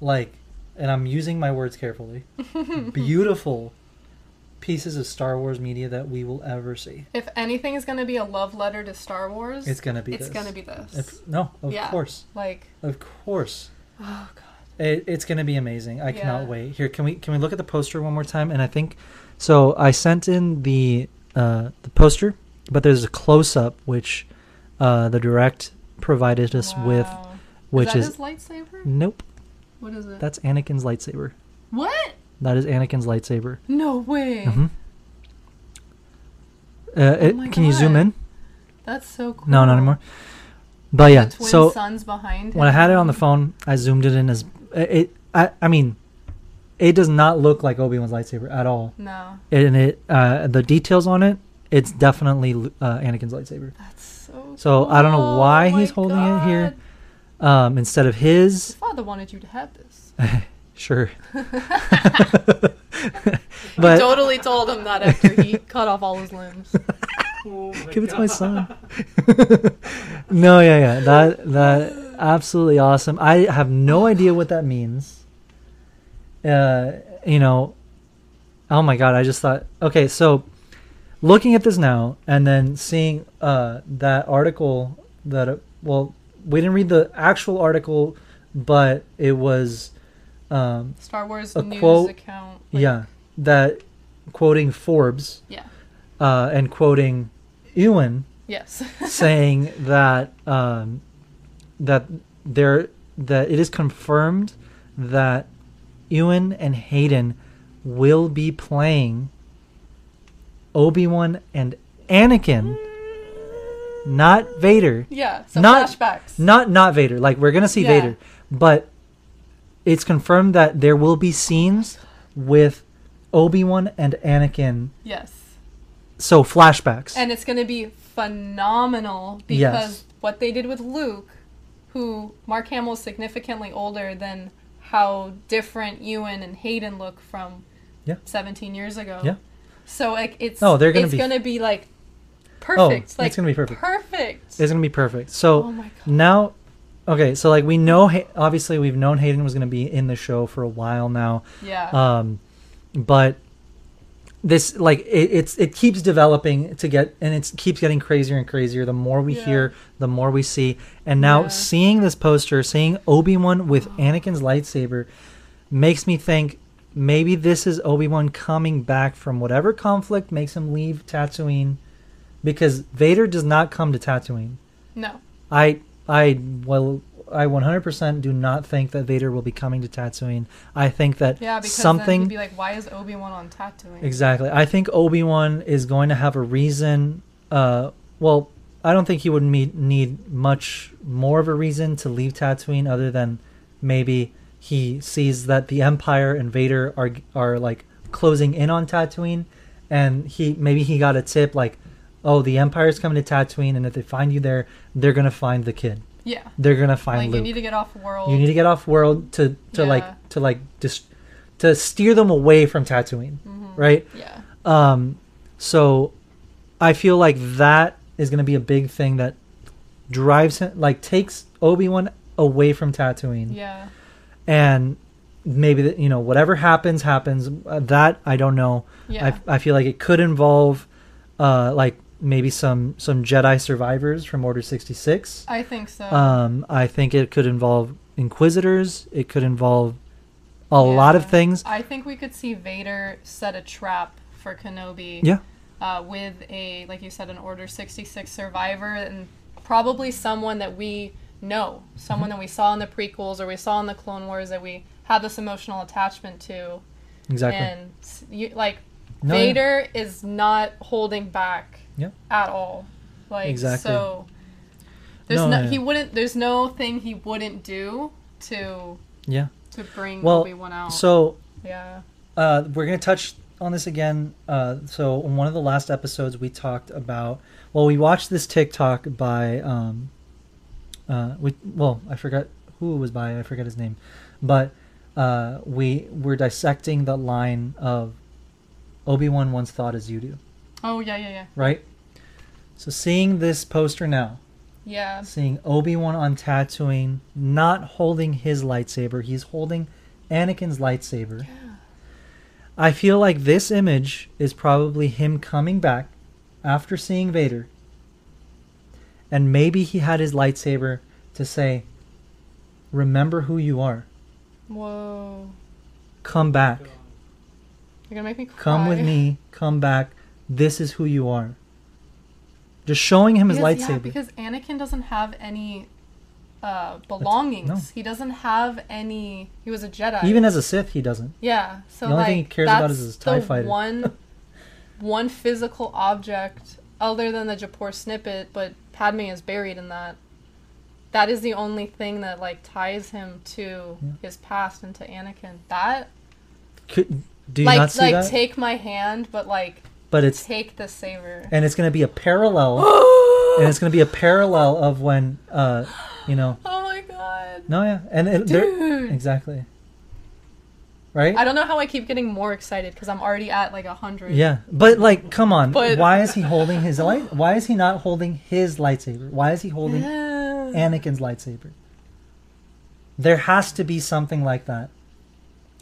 like and i'm using my words carefully *laughs* beautiful pieces of star wars media that we will ever see. If anything is gonna be a love letter to Star Wars, it's gonna be it's this. gonna be this. If- no of Yeah. course. like, of course. oh god, it, it's gonna be amazing. I cannot wait. Here can we can we look at the poster one more time? And i think so i sent in the uh the poster but there's a close-up which uh the direct provided us with which is lightsaber? Nope, What is it? that's Anakin's lightsaber. what? That is Anakin's lightsaber. No way. hmm Uh, it- Oh can you zoom in? That's so cool. No, not anymore. But yeah, so sons behind when I had it on the phone, I zoomed it in as it. I, I mean, it does not look like Obi Wan's lightsaber at all, No, and it uh, the details on it, it's definitely uh, Anakin's lightsaber. that's so. So, I don't know cool. why Oh he's holding it here. Um, instead of His his, father wanted you to have this. *laughs* sure. *laughs* *laughs* I but totally told him that after he cut off all his limbs. Give it to my son. no, yeah, yeah. That that absolutely awesome. I have no idea what that means. Uh, you know, oh my god, I just thought okay, so looking at this now and then seeing uh that article that it, well, we didn't read the actual article, but it was um Star Wars A news quote- account. like- yeah, that quoting Forbes Yeah. uh and quoting Ewan Yes. *laughs* saying that um, that there that it is confirmed that Ewan and Hayden will be playing Obi Wan and Anakin, not Vader, yeah. So Not- flashbacks. not not Vader. Like we're gonna see Yeah. Vader, but it's confirmed that there will be scenes with Obi Wan and Anakin. yes. So flashbacks. And it's going to be phenomenal because Yes. what they did with Luke, who Mark Hamill is significantly older than how different Ewan and Hayden look from Yeah. 17 years ago. Yeah. So like it's Oh, they're gonna it's be- going to be like perfect. Oh, perfect. it's gonna be perfect. Perfect. It's gonna be perfect. So oh now, okay, so like we know, obviously we've known Hayden was gonna be in the show for a while now, Yeah. um, but this like it, it's it keeps developing to get and it keeps getting crazier and crazier the more we Yeah. hear the more we see and now Yeah. seeing this poster seeing obi-wan with anakin's lightsaber makes me think maybe this is obi-wan coming back from whatever conflict makes him leave tatooine because vader does not come to tatooine No. I I well I 100% do not think that Vader will be coming to Tatooine. I think that Yeah, because something he'd be like, why is Obi Wan on Tatooine? exactly. I think Obi Wan is going to have a reason. Uh, well, I don't think he would need need much more of a reason to leave Tatooine other than maybe he sees that the Empire and Vader are are like closing in on Tatooine, and he maybe he got a tip like, oh, the Empire's coming to Tatooine, and if they find you there, they're gonna find the kid. Yeah. They're gonna find Like Luke. you need to get off world. You need to get off world to to Yeah. like to like just to steer them away from Tatooine, Mm-hmm. right? Yeah. Um, so I feel like that is going to be a big thing that drives him, like takes Obi Wan away from Tatooine, Yeah. And maybe that you know whatever happens happens. Uh, that I don't know. Yeah. I I feel like it could involve, uh, like maybe some some Jedi survivors from Order sixty six. I think so. Um, I think it could involve Inquisitors. It could involve a lot of things. I think we could see Vader set a trap for Kenobi. Yeah. Uh, with a, like you said, an Order 66 survivor and probably someone that we know, someone Mm-hmm. that we saw in the prequels or we saw in the Clone Wars that we had this emotional attachment to. Exactly. And, you, like, No, yeah. Vader is not holding back Yep. at all. Like, Exactly. so. There's No, no, yeah. he wouldn't. There's no thing he wouldn't do to yeah. to bring Well, Obi Wan out. So yeah. uh, we're going to touch on this again. Uh, so in one of the last episodes, we talked about. Well, we watched this TikTok by. Um, uh, we well, I forgot who it was by. I forget his name, but uh, we were dissecting the line of Obi Wan once thought as you do, Oh yeah, yeah, yeah, right? So seeing this poster now, yeah. seeing Obi Wan on Tatooine, not holding his lightsaber, he's holding Anakin's lightsaber. Yeah. I feel like this image is probably him coming back after seeing Vader, and maybe he had his lightsaber to say, "Remember who you are. Whoa. Come back. You're gonna make me cry. Come with me. Come back. This is who you are." Just showing him his lightsaber. Yeah, because Anakin doesn't have any uh, belongings. no. He doesn't have any. He was a Jedi. Even as a Sith, he doesn't. yeah. So the only like thing he cares about is his TIE the fighter. One, one physical object other than the Japor snippet, but Padme is buried in that. That is the only thing that like ties him to Yeah. his past and to Anakin. That Could, do you like not see like that? take my hand, but like but it's take the saber. and it's going to be a parallel *gasps* and it's going to be a parallel of when uh you know *gasps* Oh my god. no yeah and it, Dude. exactly right I don't know how I keep getting more excited because I'm already at like a hundred. yeah but like come on But- why is he holding his light why is he not holding his lightsaber why is he holding Yeah. anakin's lightsaber there has to be something like that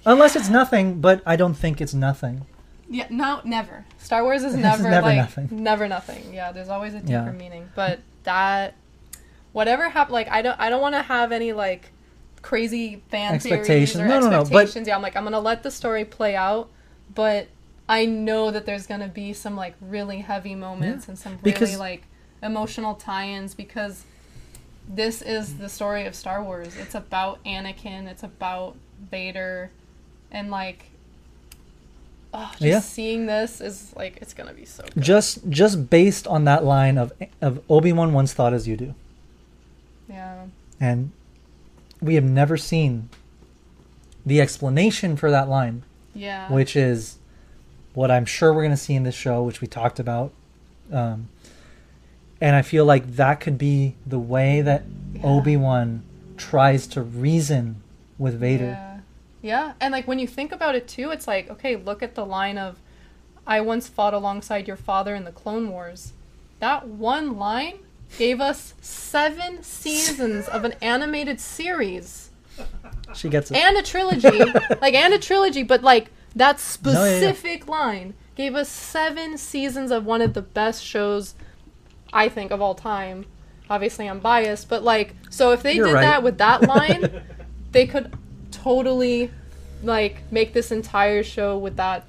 unless it's nothing but i don't think it's nothing Yeah, no, never. Star Wars is *laughs* It's never, never like nothing. never nothing. Yeah, there's always a deeper Yeah. meaning. But that, whatever happened, like I don't, I don't want to have any like crazy fan Expectations. theories or No, no, no, but- Yeah, I'm like I'm gonna let the story play out, but I know that there's gonna be some like really heavy moments and some really Because- like emotional tie-ins because this is the story of Star Wars. It's about Anakin. It's about Vader, and like. Oh, just Yeah. seeing this is like it's gonna be so good. just just based on that line of of obi-wan once thought as you do Yeah. and we have never seen the explanation for that line Yeah. which is what i'm sure we're going to see in this show which we talked about um, and i feel like that could be the way that Yeah. obi-wan tries to reason with vader Yeah. Yeah. And like when you think about it too, it's like, okay, look at the line of I once fought alongside your father in the Clone Wars. That one line gave us seven seasons of an animated series she gets it and a trilogy. *laughs* like and a trilogy, but like that No, yeah, yeah. specific line gave us seven seasons of one of the best shows, I think, of all time. Obviously, I'm biased, but like, so if they You're did right. that with that *laughs* line, they could totally like make this entire show with that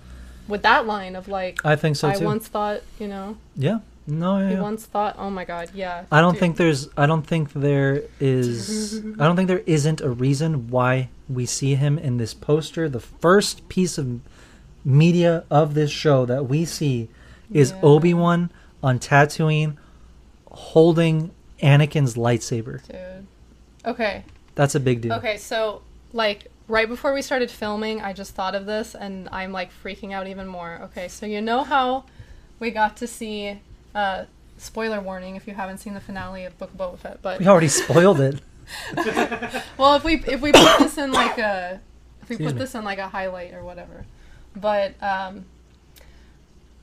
with that line of like I think so I too. once thought, you know, yeah. No, yeah. he once thought, oh my god, yeah. I don't dude. think there's. I don't think there is. I don't think there isn't a reason why we see him in this poster. The first piece of media of this show that we see is Yeah. Obi Wan on Tatooine holding Anakin's lightsaber. dude. Okay, That's a big deal. Okay, so like right before we started filming, I just thought of this and I'm like freaking out even more. Okay, so you know how we got to see uh spoiler warning if you haven't seen the finale of Book of Boba Fett, but We already spoiled it. *laughs* well, if we if we put this in like a if we Excuse put me. this in like a highlight or whatever. But um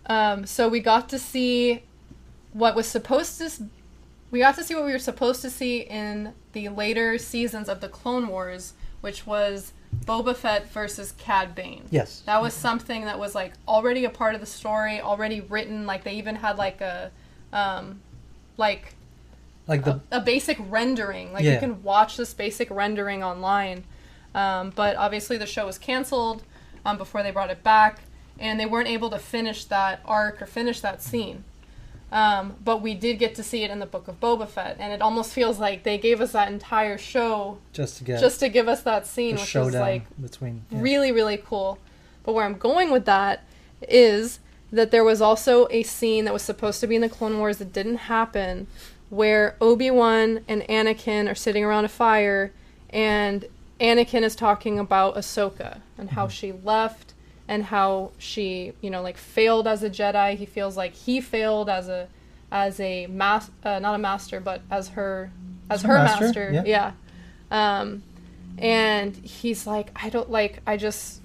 um so we got to see what was supposed to s- we got to see what we were supposed to see in the later seasons of the Clone Wars, which was Boba Fett versus Cad Bane. Yes. That was something that was like already a part of the story, already written. Like they even had like a, um, like Like the a, a basic rendering. Like Yeah. you can watch this basic rendering online. Um, but obviously the show was canceled um, before they brought it back, and they weren't able to finish that arc or finish that scene. Um, but we did get to see it in the Book of Boba Fett, and it almost feels like they gave us that entire show just to get just to give us that scene, which is like between. yeah. really really cool but where i'm going with that is that there was also a scene that was supposed to be in the clone wars that didn't happen where obi-wan and anakin are sitting around a fire and anakin is talking about ahsoka and how she left and how she you know like failed as a jedi. He feels like he failed as a as a mas- uh, not a master but as her as her master, master, yeah. yeah. Um and he's like i don't like i just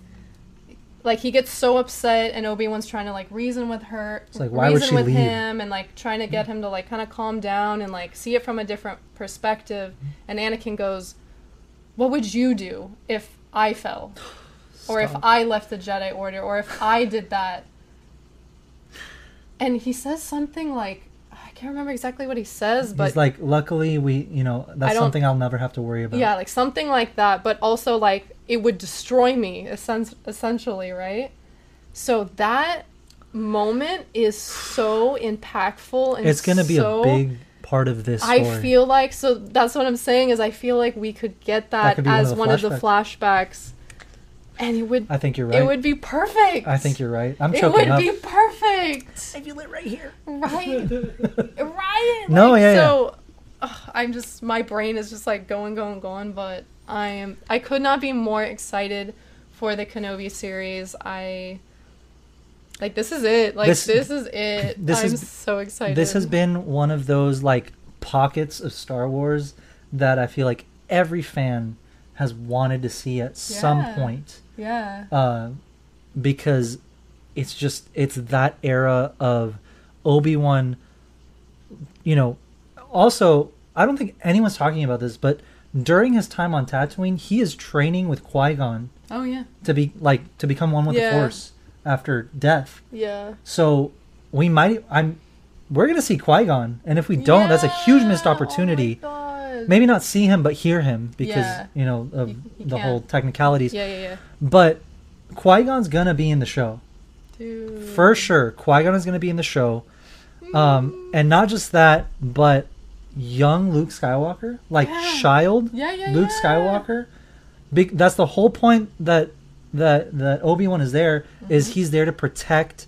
like he gets so upset and obi-wan's trying to like reason with her It's like, why would reason she with leave? him and like trying to get him to like kind of calm down and like see it from a different perspective. And anakin goes what would you do if i fell or if i left the jedi order or if i did that and he says something like i can't remember exactly what he says but He's like, luckily we, you know, that's something I'll never have to worry about. yeah, like something like that, but also like it would destroy me, essen- essentially, right? So that moment is so impactful and it's gonna be so- a big part of this story. I feel like so that's what I'm saying is I feel like we could get that, could be one as of the one of the flashbacks, and it would I think you're right. it would be perfect. I think you're right. I'm choking it would up. be perfect. I feel it right here. Right. *laughs* right. No, like, yeah, yeah. So ugh, I'm just my brain is just like going, going, going. But I am I could not be more excited for the Kenobi series. I like this is it. Like This- this, is it. *laughs* this I'm is- so excited. This has been one of those like pockets of Star Wars that I feel like every fan has wanted to see at some Yeah. point. Yeah. uh, because it's just it's that era of Obi Wan. You know, also I don't think anyone's talking about this, but during his time on Tatooine, he is training with Qui Gon Oh yeah. to be like to become one with Yeah. the Force after death. Yeah. So we might I'm we're gonna see Qui Gon, and if we don't, that's a huge missed opportunity. Oh my God. Maybe not see him, but hear him because Yeah. you know of You- you the can't. whole technicalities. Yeah, yeah, yeah. But Qui Gon's gonna be in the show Dude. for sure. Qui Gon is gonna be in the show, um, and not just that, but young Luke Skywalker, like Yeah. child Yeah, yeah, Luke. Skywalker. Be- that's the whole point that that that Obi Wan is there is Mm-hmm. he's there to protect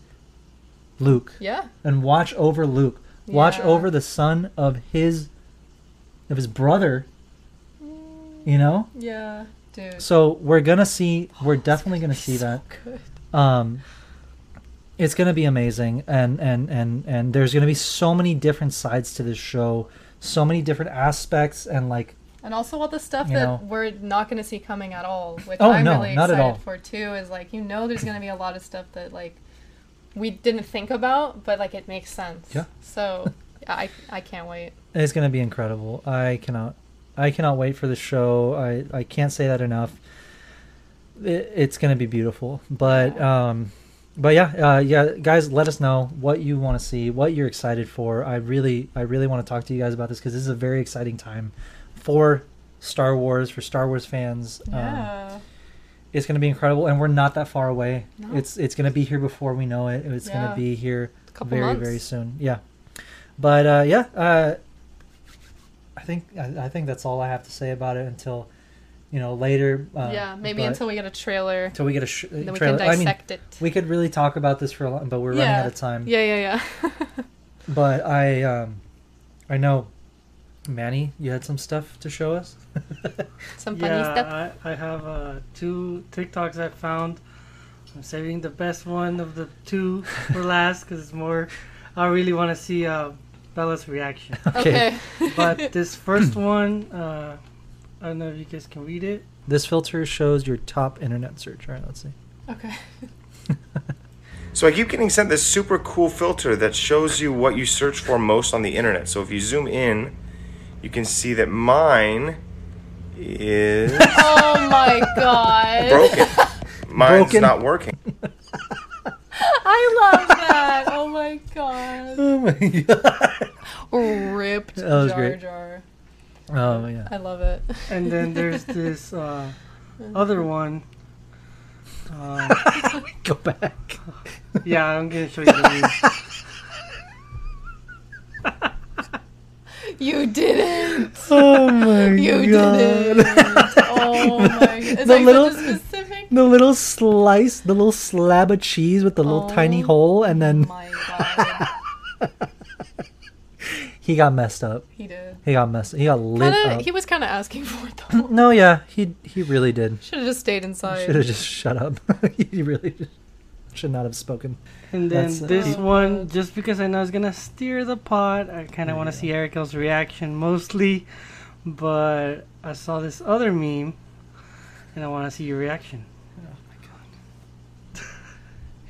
Luke Yeah. and watch over Luke, watch over the son of his of his brother. You know, Yeah. Dude. so we're gonna see. We're definitely gonna see that. good. Um, it's gonna be amazing, and and and and there's gonna be so many different sides to this show, so many different aspects, and like And also all the stuff that know. we're not going to see coming at all, which Oh, I'm no, really excited for too. Is like you know, there's going to be a lot of stuff that like we didn't think about, but like it makes sense. Yeah. So I I can't wait. it's gonna be incredible. I cannot, I cannot wait for the show. I I can't say that enough. It, it's gonna be beautiful, but um, but yeah, uh, yeah, guys, let us know what you want to see, what you're excited for. I really, I really want to talk to you guys about this because this is a very exciting time for Star Wars, for Star Wars fans. Um, Yeah. it's going to be incredible, and we're not that far away. No. It's it's going to be here before we know it. It's going to be here very months. very soon. Yeah, but uh, yeah, uh, I think I, I think that's all I have to say about it until you know later. Uh, yeah, maybe until we get a trailer, until we get a sh- then we trailer. can I mean, it. we could really talk about this for a long, but we're running out of time. Yeah, yeah, yeah. *laughs* But I um, I know, Manny, you had some stuff to show us. *laughs* Some funny yeah, stuff. I, I have uh, two TikToks I found. I'm saving the best one of the two for *laughs* last because it's more. I really want to see uh, Bella's reaction. *laughs* Okay. *laughs* But this first *clears throat* one, uh, I don't know if you guys can read it. This filter shows your top internet search. All right, let's see. okay. *laughs* So I keep getting sent this super cool filter that shows you what you search for most on the internet. So if you zoom in, you can see that mine is Oh my god. broken. Mine's Broken. not working. I love that. Oh my god. Oh my god. Ripped That was Jar great. Jar. Oh yeah. I love it. And then there's this uh, other one. *laughs* Uh, Go back. yeah, I'm gonna show you the *laughs* You didn't. Oh my You god. didn't. Oh *laughs* my god. It's The like little- such a specific. The little slice, the little slab of cheese with the little tiny Oh hole, and then Oh my god. *laughs* he got messed up. He did. He got messed. He got lit Kinda, up. he was kind of asking for it though. No, yeah, he he really did. Should have just stayed inside. Should have just shut up. *laughs* he really just should not have spoken. And then That's, uh, this Oh, one, God. just because I know it's gonna steer the pot, I kind of want to see Erica's reaction mostly. But I saw this other meme, and I want to see your reaction.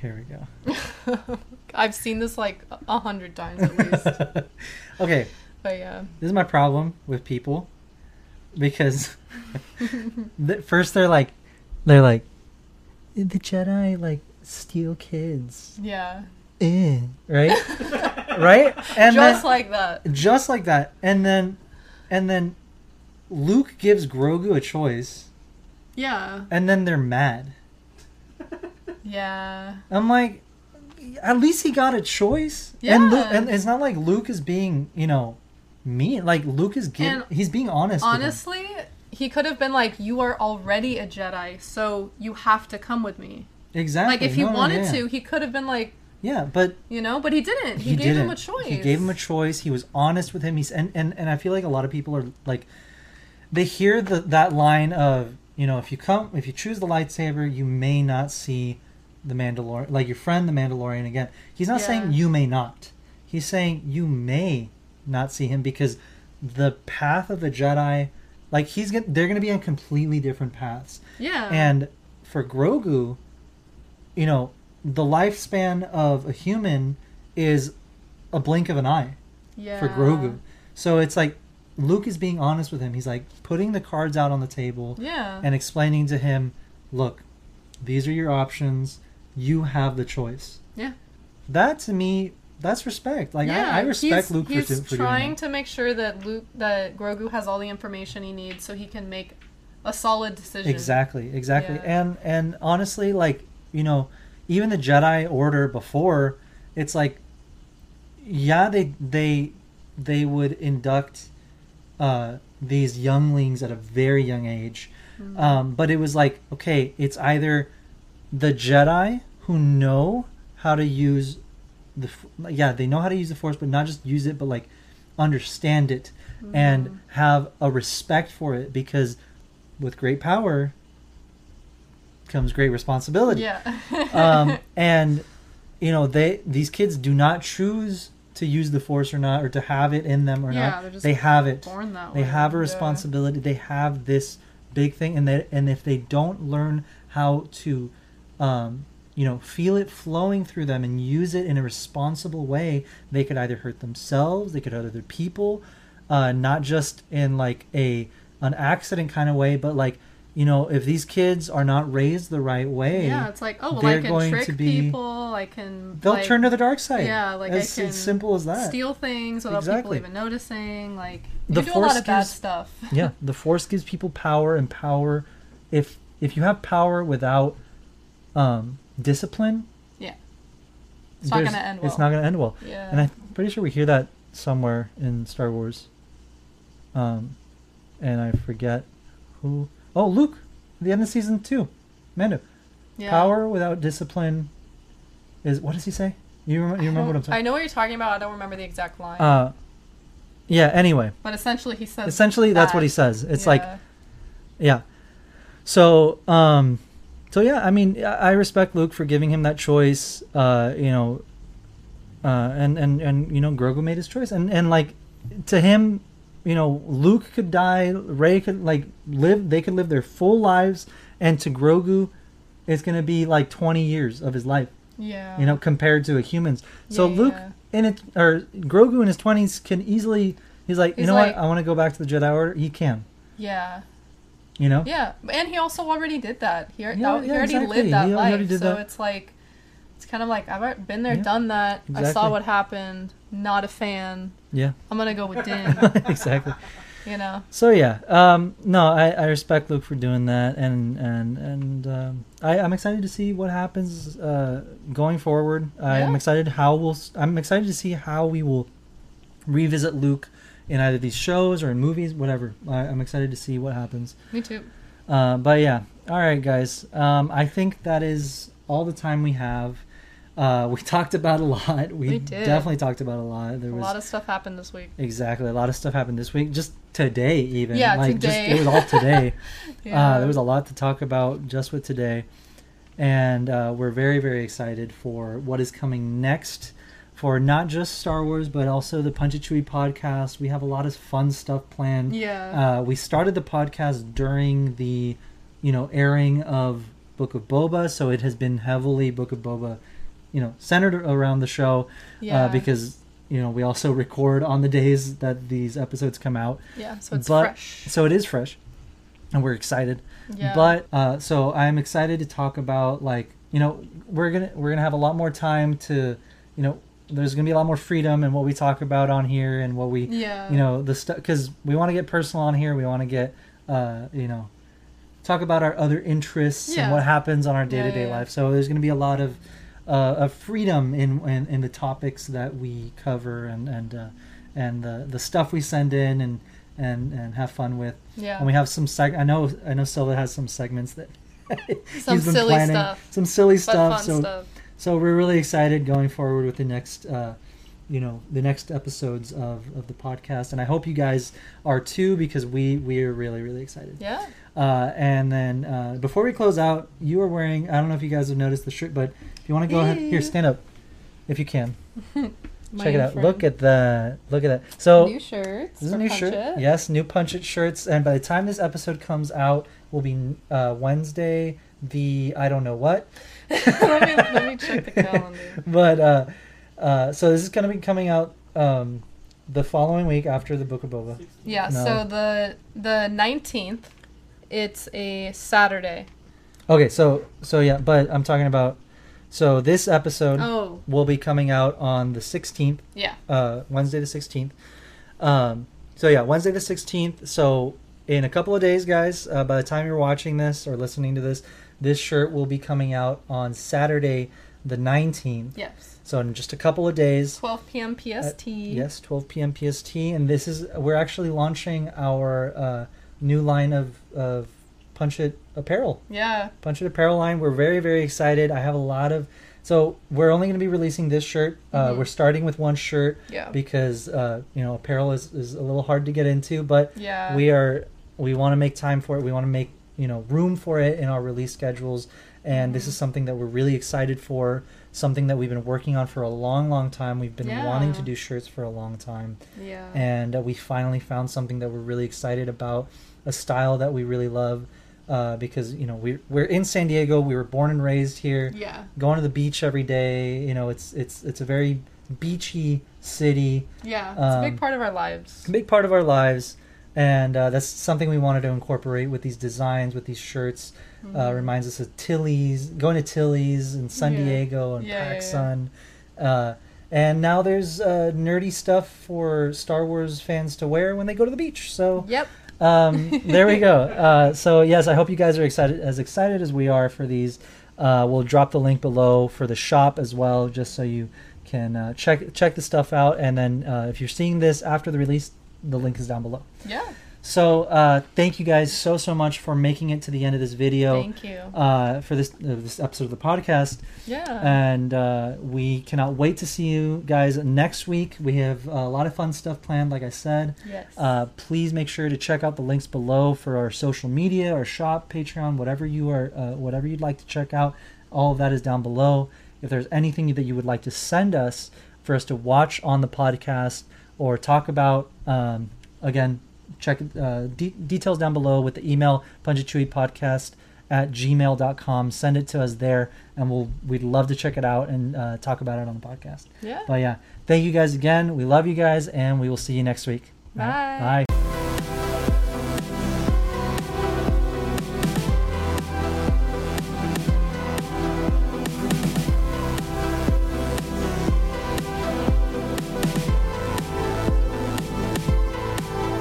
Here we go. *laughs* I've seen this like a hundred times at least. *laughs* okay, but yeah. this is my problem with people because *laughs* first they're like, they're like, the Jedi like steal kids, Yeah. eh, right? right? And Just then, like that. just like that, and then, and then, Luke gives Grogu a choice, Yeah. and then they're mad. Yeah. I'm like, at least he got a choice. And, Lu- Yeah. and it's not like Luke is being, you know, mean. Like Luke is And he's being honest. Honestly, he could have been like, "You are already a Jedi, so you have to come with me." exactly. Like if he no, wanted yeah. to, he could have been like, Yeah, but you know, but he didn't. He, he, gave didn't. him a choice. He gave him a choice. He was honest with him. He's and and, and I feel like a lot of people are like, they hear the that line of you know if you come if you choose the lightsaber you may not see the Mandalorian like your friend the Mandalorian again. He's not Yeah. saying you may not. He's saying you may not see him because the path of the Jedi, like he's gonna, they're going to be on completely different paths. Yeah. And for Grogu, you know, the lifespan of a human is a blink of an eye yeah. for Grogu. So it's like Luke is being honest with him. He's like putting the cards out on the table Yeah. and explaining to him, look, these are your options. You have the choice. Yeah. That to me, that's respect. Like yeah, I, I respect he's, Luke he's for, for trying to make sure that Luke that Grogu has all the information he needs so he can make a solid decision. Exactly, exactly. Yeah. And and honestly, like you know, even the Jedi Order before, it's like, yeah, they they they would induct uh, these younglings at a very young age, Mm-hmm. um, but it was like, okay, it's either the Jedi who know how to use the yeah they know how to use the Force, but not just use it, but like understand it Mm-hmm. and have a respect for it because with great power comes great responsibility. Yeah. *laughs* Um, *laughs* and you know they these kids do not choose to use the force or not or to have it in them or Yeah, not. they're just They have it. Born that They way. have a yeah. responsibility. They have this big thing, and they and if they don't learn how to, um, you know, feel it flowing through them and use it in a responsible way, they could either hurt themselves, they could hurt other people, uh, not just in like a an accident kind of way, but like you know, if these kids are not raised the right way, Yeah, it's like, oh well, I can trick be- people. I can. they'll like, turn to the dark side. Yeah, like as, I can as simple as that. steal things without people even noticing. Like you The do a lot Force of bad gives- stuff. yeah, *laughs* the force gives people power, and power. If if you have power without um, discipline, Yeah. It's not gonna end It's well. not going to end well. Yeah. And I'm pretty sure we hear that somewhere in Star Wars. Um, and I forget who. Oh, Luke, the end of season two, Mando. yeah. Power without discipline is what does he say? You remember? You remember what I'm I know what you're talking about. I don't remember the exact line. Uh, yeah. Anyway, but essentially, he says. essentially that's what he says. It's like Yeah. Yeah. So, um, so yeah, I mean, I respect Luke for giving him that choice. Uh, you know, uh, and and and you know, Grogu made his choice, and and like to him, you know, Luke could die, Rey could like live. They could live their full lives, and to Grogu, it's gonna be like twenty years of his life. Yeah. You know, compared to a human's. So Yeah, Luke yeah. in it or Grogu in his twenties can easily. He's like, you know like- what? I want to go back to the Jedi Order. He can. Yeah. You know. Yeah, and he also already did that. He, al- Yeah, he already exactly. lived that He life, so that. it's like it's kind of like I've been there, Yeah, done that. I saw what happened. Not a fan. Yeah. I'm gonna go with *laughs* Din. exactly. you know. So yeah, um, no, I, I respect Luke for doing that, and and and um, I, I'm excited to see what happens uh, going forward. I'm Yeah. excited how we'll. I'm excited to see how we will revisit Luke in either these shows or in movies, whatever. I, I'm excited to see what happens. Me too. Uh, but yeah, all right, guys. Um, I think that is all the time we have. Uh, we *laughs* talked about a lot. We, We did. definitely talked about a lot. There A was lot of stuff happened this week. Exactly. A lot of stuff happened this week. Just today, even. Yeah, like, today. Just, it was all today. *laughs* Yeah. uh, there was a lot to talk about just with today. And uh, we're very, very excited for what is coming next for not just Star Wars, but also the Punch It Chewie podcast. We have a lot of fun stuff planned. Yeah. Uh, we started the podcast during the, you know, airing of Book of Boba, so it has been heavily Book of Boba, you know, centered around the show yeah. uh, because you know we also record on the days that these episodes come out yeah. So it's but- fresh. so it is fresh and we're excited Yeah. but uh, so i'm excited to talk about like you know we're gonna we're gonna have a lot more time to you know there's gonna be a lot more freedom in what we talk about on here and what we yeah. you know the stuff because we want to get personal on here we want to get uh you know talk about our other interests and what happens on our day-to-day yeah, yeah. life so there's going to be a lot of uh, of freedom in, in in the topics that we cover and and uh, and the the stuff we send in and and and have fun with Yeah. and we have some seg i know i know Silva has some segments that *laughs* Some silly planning. stuff. some silly but stuff so stuff. So we're really excited going forward with the next, uh, you know, the next episodes of, of the podcast, and I hope you guys are too because we we are really really excited. Yeah. Uh, and then uh, before we close out, you are wearing I don't know if you guys have noticed the shirt, but if you want to go ahead, here stand up, if you can, *laughs* check it out. friend. Look at the look at that. So new shirts. this is a new shirt. It. Yes, new Punch It shirts. And by the time this episode comes out, will be uh, Wednesday. The I don't know what. *laughs* let me let me check the calendar. but uh, uh, so this is going to be coming out um, the following week after the Book of Boba. Yeah. No. So the the nineteenth, it's a Saturday. Okay, so so yeah, but I'm talking about. So this episode Oh. will be coming out on the 16th, Yeah. uh, Wednesday the 16th. Um, so yeah, Wednesday the 16th. So in a couple of days, guys, uh, by the time you're watching this or listening to this, this shirt will be coming out on Saturday the 19th. Yes. So in just a couple of days. 12 p.m. PST. Yes, 12 p.m. PST, and this is we're actually launching our uh, new line of of Punch It apparel. Yeah. Punch It apparel line. We're very very excited. I have a lot of. So we're only going to be releasing this shirt. Uh, Mhm. We're starting with one shirt Yeah. because uh, you know apparel is, is a little hard to get into, but Yeah. we are we want to make time for it. We want to make you know room for it in our release schedules, and this is something that we're really excited for. Something that we've been working on for a long, long time. We've been wanting to do shirts for a long time, Yeah. and uh, we finally found something that we're really excited about. A style that we really love, uh, because you know we we're in San Diego. We were born and raised here. yeah. Going to the beach every day. You know, it's it's it's a very beachy city Yeah. It's a Um, big part of our lives. a big part of our lives. And uh, that's something we wanted to incorporate with these designs, with these shirts. Uh, reminds us of Tilly's, going to Tilly's in San Yeah. Diego and Yeah, yeah, yeah. PacSun. Uh, and now there's uh, nerdy stuff for Star Wars fans to wear when they go to the beach. So Yep. um, there we go. *laughs* Uh, so yes, I hope you guys are excited as excited as we are for these. Uh, we'll drop the link below for the shop as well, just so you can uh, check check the stuff out. And then uh, if you're seeing this after the release, the link is down below. Yeah. So uh, thank you guys so so much for making it to the end of this video Thank you. uh, for this uh, this episode of the podcast Yeah. and uh, we cannot wait to see you guys next week. We have a lot of fun stuff planned, like I said. yes. Uh, please make sure to check out the links below for our social media, our shop, Patreon, whatever you are, uh, whatever you'd like to check out. All of that is down below. If there's anything that you would like to send us for us to watch on the podcast or talk about, um, again, check uh, de- details down below with the email podcast at gmail.com. Send it to us there, and we'll we'd love to check it out and uh, talk about it on the podcast. yeah. But yeah, thank you guys again. We love you guys, and we will see you next week. All right, Bye. Bye.